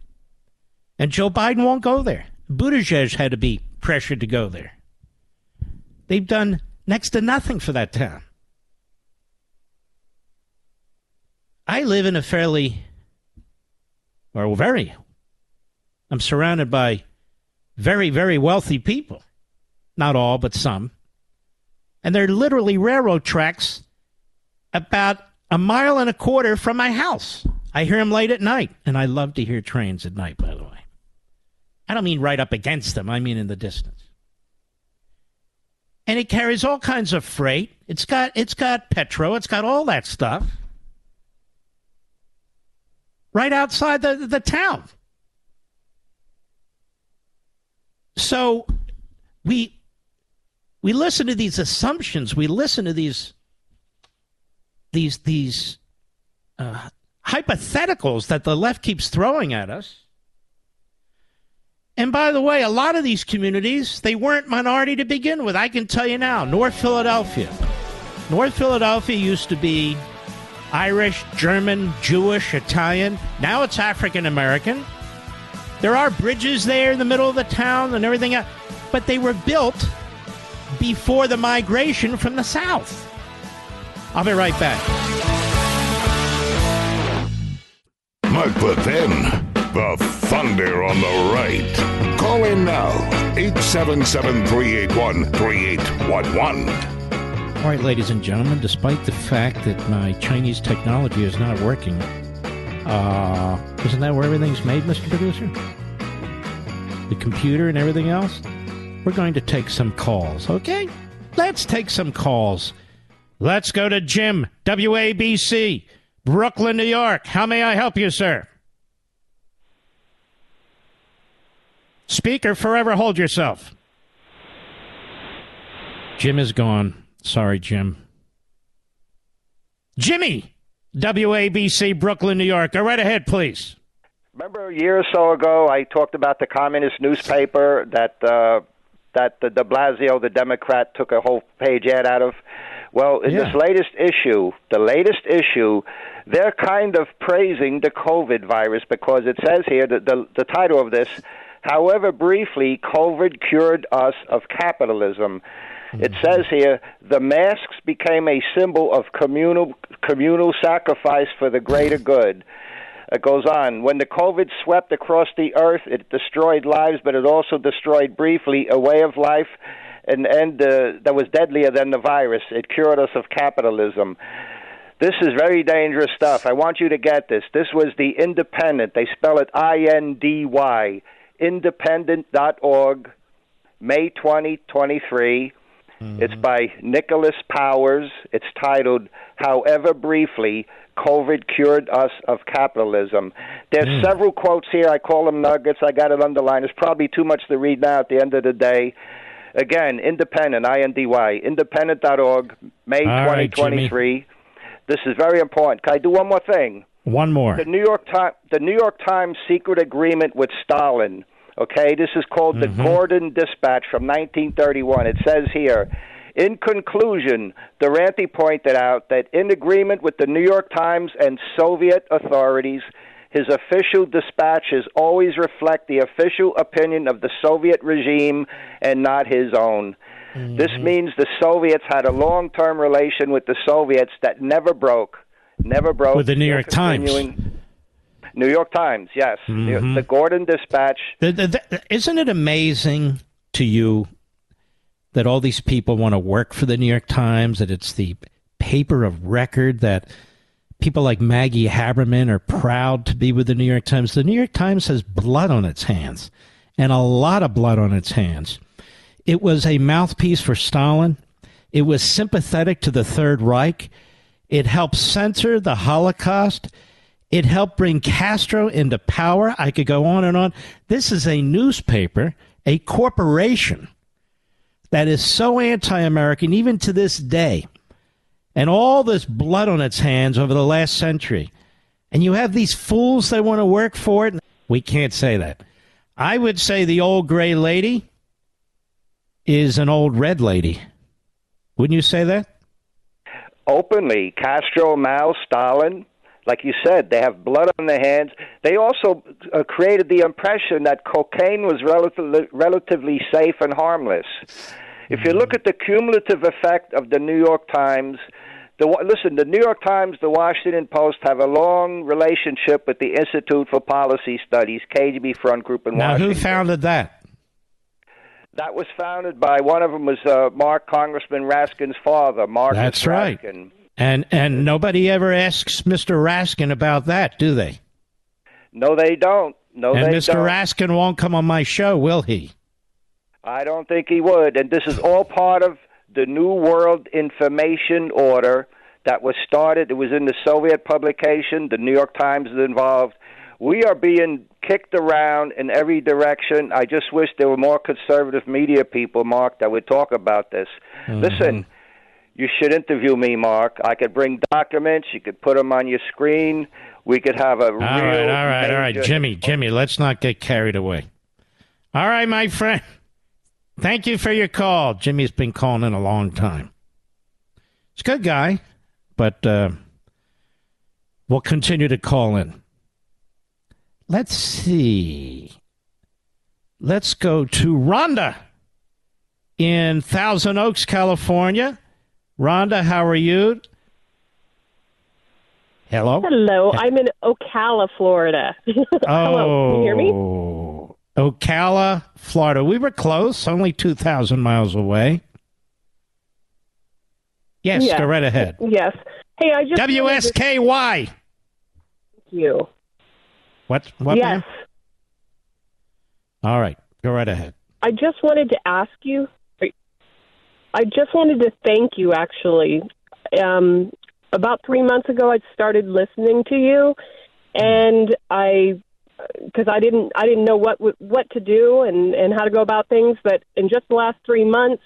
And Joe Biden won't go there. Buttigieg had to be pressured to go there. They've done next to nothing for that town. I live in a fairly, or very, I'm surrounded by very, very wealthy people. Not all, but some. And they're literally railroad tracks about a mile and a quarter from my house. I hear them late at night, and I love to hear trains at night, by the way. I don't mean right up against them, I mean in the distance. And it carries all kinds of freight. It's got it's got petro, it's got all that stuff right outside the, the town. So we we listen to these assumptions, we listen to these these these uh, hypotheticals that the left keeps throwing at us. And by the way, a lot of these communities, they weren't minority to begin with. I can tell you now, North Philadelphia. North Philadelphia used to be Irish, German, Jewish, Italian. Now it's African American. There are bridges there in the middle of the town and everything else, but they were built before the migration from the south. I'll be right back. Mark Levin, the thunder on the right. Call in now, 877 381 3811. All right, ladies and gentlemen, despite the fact that my Chinese technology is not working, uh, isn't that where everything's made, Mr. Producer? The computer and everything else? We're going to take some calls, okay? Let's take some calls. Let's go to Jim, WABC, Brooklyn, New York. How may I help you, sir? Speaker, forever hold yourself. Jim is gone. Sorry, Jim. Jimmy, WABC, Brooklyn, New York. Go right ahead, please. Remember a year or so ago, I talked about the communist newspaper that uh, that the De Blasio, the Democrat, took a whole page ad out of. Well, in Yeah. this latest issue, the latest issue, they're kind of praising the COVID virus because it says here that the the title of this, however briefly, COVID cured us of capitalism. It says here the masks became a symbol of communal communal sacrifice for the greater good. It goes on. When the COVID swept across the earth, it destroyed lives, but it also destroyed briefly a way of life and and uh, that was deadlier than the virus. It cured us of capitalism. This is very dangerous stuff. I want you to get this. This was the Indypendent. They spell it I N D Y. Indypendent.org, May 2023. Mm-hmm. It's by Nicholas Powers. It's titled, However Briefly, COVID Cured Us of Capitalism. There's mm. several quotes here. I call them nuggets. I got it underlined. It's probably too much to read now at the end of the day. Again, Indypendent, I N D Y, indypendent.org, May All right, 2023. this is very important. Can I do one more thing? One more. The New York Times, the New York Times secret agreement with Stalin. Okay, this is called the mm-hmm. Gordon Dispatch from 1931. It says here, in conclusion, Duranty pointed out that in agreement with the New York Times and Soviet authorities, his official dispatches always reflect the official opinion of the Soviet regime and not his own. This mm-hmm. means the Soviets had a long-term relation with the Soviets that never broke, never broke. With the New York Times. New York Times, yes. Mhm. The, the Gordon Dispatch. The- the- the- isn't it amazing to you that all these people want to work for the New York Times, that it's the paper of record, that people like Maggie Haberman are proud to be with the New York Times? The New York Times has blood on its hands, and a lot of blood on its hands. It was a mouthpiece for Stalin. It was sympathetic to the Third Reich. It helped censor the Holocaust. It helped bring Castro into power. I could go on and on. This is a newspaper, a corporation that is so anti American, even to this day, and all this blood on its hands over the last century. And you have these fools that want to work for it. We can't say that. I would say the old gray lady is an old red lady. Wouldn't you say that? Openly, Castro, Mao, Stalin, like you said, they have blood on their hands. They also uh, created the impression that cocaine was relatively, relatively safe and harmless. If you look at the cumulative effect of the New York Times, the, listen, the New York Times, the Washington Post have a long relationship with the Institute for Policy Studies, KGB Front Group in now, Washington. who founded that? That was founded by one of them was uh, Mark Congressman Raskin's father, Marcus That's right. Raskin. And and nobody ever asks Mr. Raskin about that, do they? No, they don't. No, and they Mr. don't. Raskin won't come on my show, will he? I don't think he would. And this is all part of the New World Information Order that was started. It was in the Soviet publication. The New York Times is involved. We are being kicked around in every direction. I just wish there were more conservative media people, Mark, that would talk about this. Mm-hmm. Listen, you should interview me, Mark. I could bring documents. You could put them on your screen. We could have a All real. right, all right, all right, Jimmy, Jimmy, let's not get carried away. All right, my friend. Thank you for your call. Jimmy's been calling in a long time. He's a good guy, but uh, we'll continue to call in. Let's see. Let's go to Rhonda in Thousand Oaks, California. Rhonda, how are you? Hello? Hello, I'm in Ocala, Florida. Hello, can you hear me? Oh, Ocala, Florida. We were close, only 2,000 miles away. Yes, Yes. go right ahead. Yes. Hey, I just wanted to- WSKY. Thank you. What? What, yes, ma'am? All right, go right ahead. I just wanted to ask you. I just wanted to thank you. Actually, um, about three months ago, I started listening to you, and I because I didn't I didn't know what what to do and and how to go about things. But in just the last three months,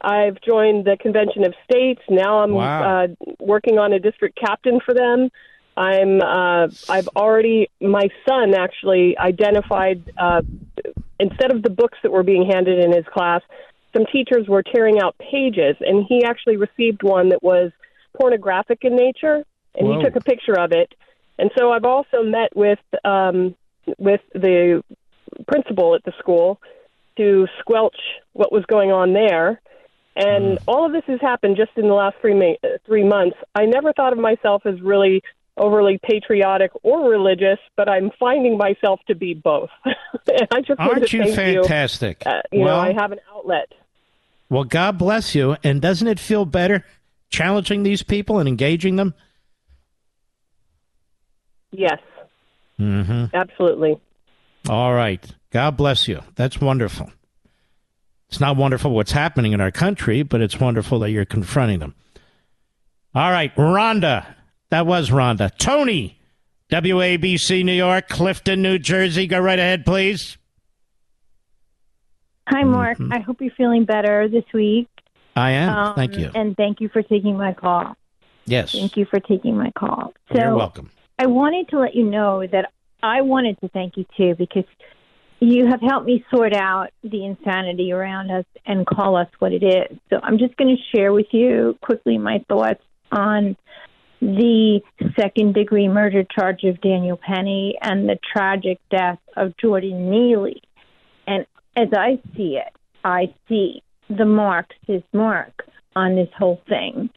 I've joined the Convention of States. Now I'm Wow. uh, working on a district captain for them. I'm uh, I've already my son actually identified uh, instead of the books that were being handed in his class, some teachers were tearing out pages, and he actually received one that was pornographic in nature, and Whoa. he took a picture of it. And so I've also met with um, with the principal at the school to squelch what was going on there. And all of this has happened just in the last three ma- three months. I never thought of myself as really overly patriotic or religious, but I'm finding myself to be both. and I just Aren't you fantastic? You, uh, you Well- know, I have an outlet. Well, God bless you. And doesn't it feel better challenging these people and engaging them? Yes, Mm-hmm. absolutely. All right. God bless you. That's wonderful. It's not wonderful what's happening in our country, but it's wonderful that you're confronting them. All right, Rhonda. That was Rhonda. Tony, WABC New York, Clifton, New Jersey. Go right ahead, please. Hi, Mark. I hope you're feeling better this week. I am. Um, Thank you. And thank you for taking my call. Yes. Thank you for taking my call. So You're welcome. I wanted to let you know that I wanted to thank you too because you have helped me sort out the insanity around us and call us what it is. So I'm just going to share with you quickly my thoughts on the second degree murder charge of Daniel Penny and the tragic death of Jordan Neely. And as I see it, I see the Marxist mark on this whole thing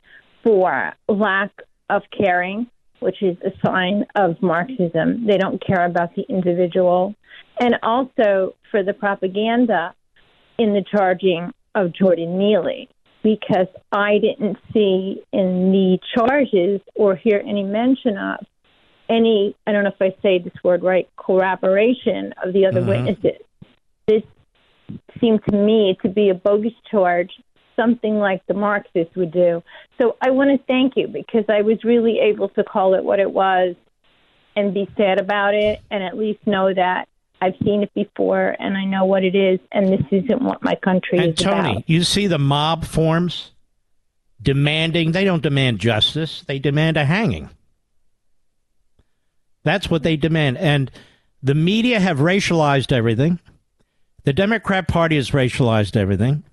for lack of caring, which is a sign of Marxism. They don't care about the individual. And also for the propaganda in the charging of Jordan Neely, because I didn't see in the charges or hear any mention of any, I don't know if I say this word right, corroboration of the other Mhm. witnesses. This seemed to me to be a bogus charge, something like the Marxists would do. So I want to thank you because I was really able to call it what it was and be sad about it and at least know that I've seen it before and I know what it is and this isn't what my country And is Tony, about. you see the mob forms demanding, they don't demand justice, they demand a hanging. That's what they demand. And the media have racialized everything. The Democrat Party has racialized everything.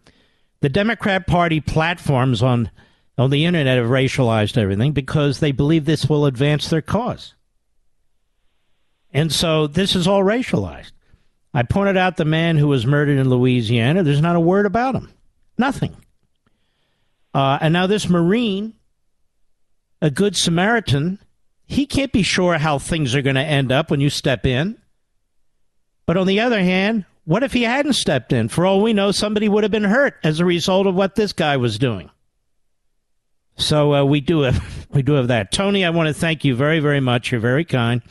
The Democrat Party platforms on on the internet have racialized everything because they believe this will advance their cause. And so this is all racialized. I pointed out the man who was murdered in Louisiana. There's not a word about him. Nothing. Uh, and now this Marine, a good Samaritan, he can't be sure how things are going to end up when you step in. But on the other hand, what if he hadn't stepped in? For all we know, somebody would have been hurt as a result of what this guy was doing. So uh, we do have we do have that. Tony, I want to thank you very very much. You're very kind.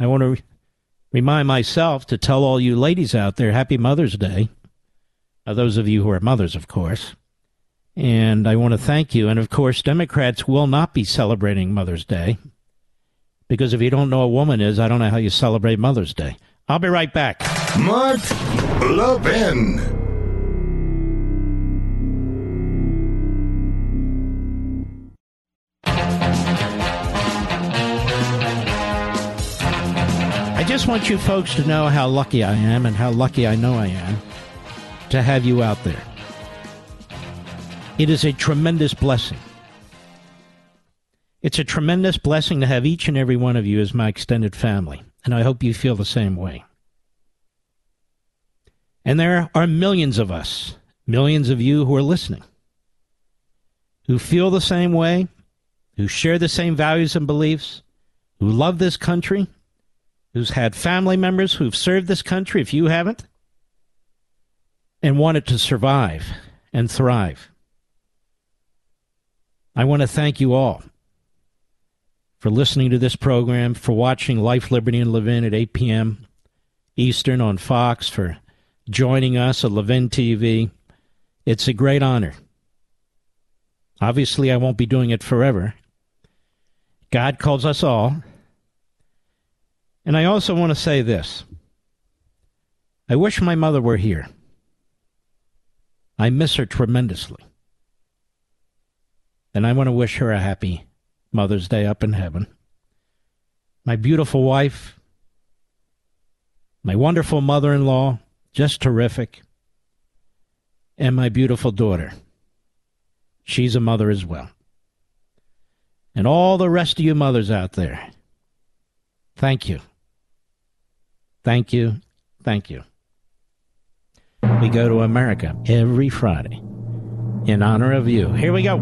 I want to re- remind myself to tell all you ladies out there, Happy Mother's Day. Uh, those of you who are mothers, of course. And I want to thank you. And of course, Democrats will not be celebrating Mother's Day because if you don't know a woman is, I don't know how you celebrate Mother's Day. I'll be right back. Mark Levin. Just want you folks to know how lucky I am and how lucky I know I am to have you out there. It is a tremendous blessing. It's a tremendous blessing to have each and every one of you as my extended family, and I hope you feel the same way. And there are millions of us, millions of you who are listening, who feel the same way, who share the same values and beliefs, who love this country, who's had family members who've served this country, if you haven't, and wanted to survive and thrive. I want to thank you all for listening to this program, for watching Life, Liberty, and Levin at 8 p.m. Eastern on Fox, for joining us at Levin TV. It's a great honor. Obviously, I won't be doing it forever. God calls us all. And I also want to say this I wish my mother were here. I miss her tremendously. And I want to wish her a happy Mother's Day up in heaven. My beautiful wife, my wonderful mother in law, just terrific, and my beautiful daughter. She's a mother as well. And all the rest of you mothers out there, thank you. Thank you. Thank you. We go to America every Friday in honor of you. Here we go.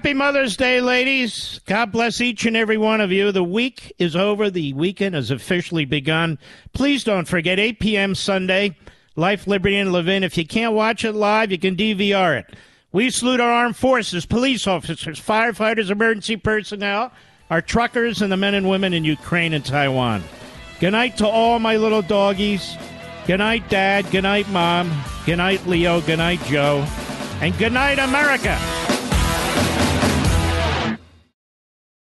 Happy Mother's Day, ladies. God bless each and every one of you. The week is over. The weekend has officially begun. Please don't forget, 8 p.m. Sunday, Life, Liberty, and Levin. If you can't watch it live, you can DVR it. We salute our armed forces, police officers, firefighters, emergency personnel, our truckers, and the men and women in Ukraine and Taiwan. Good night to all my little doggies. Good night, Dad. Good night, Mom. Good night, Leo. Good night, Joe. And good night, America.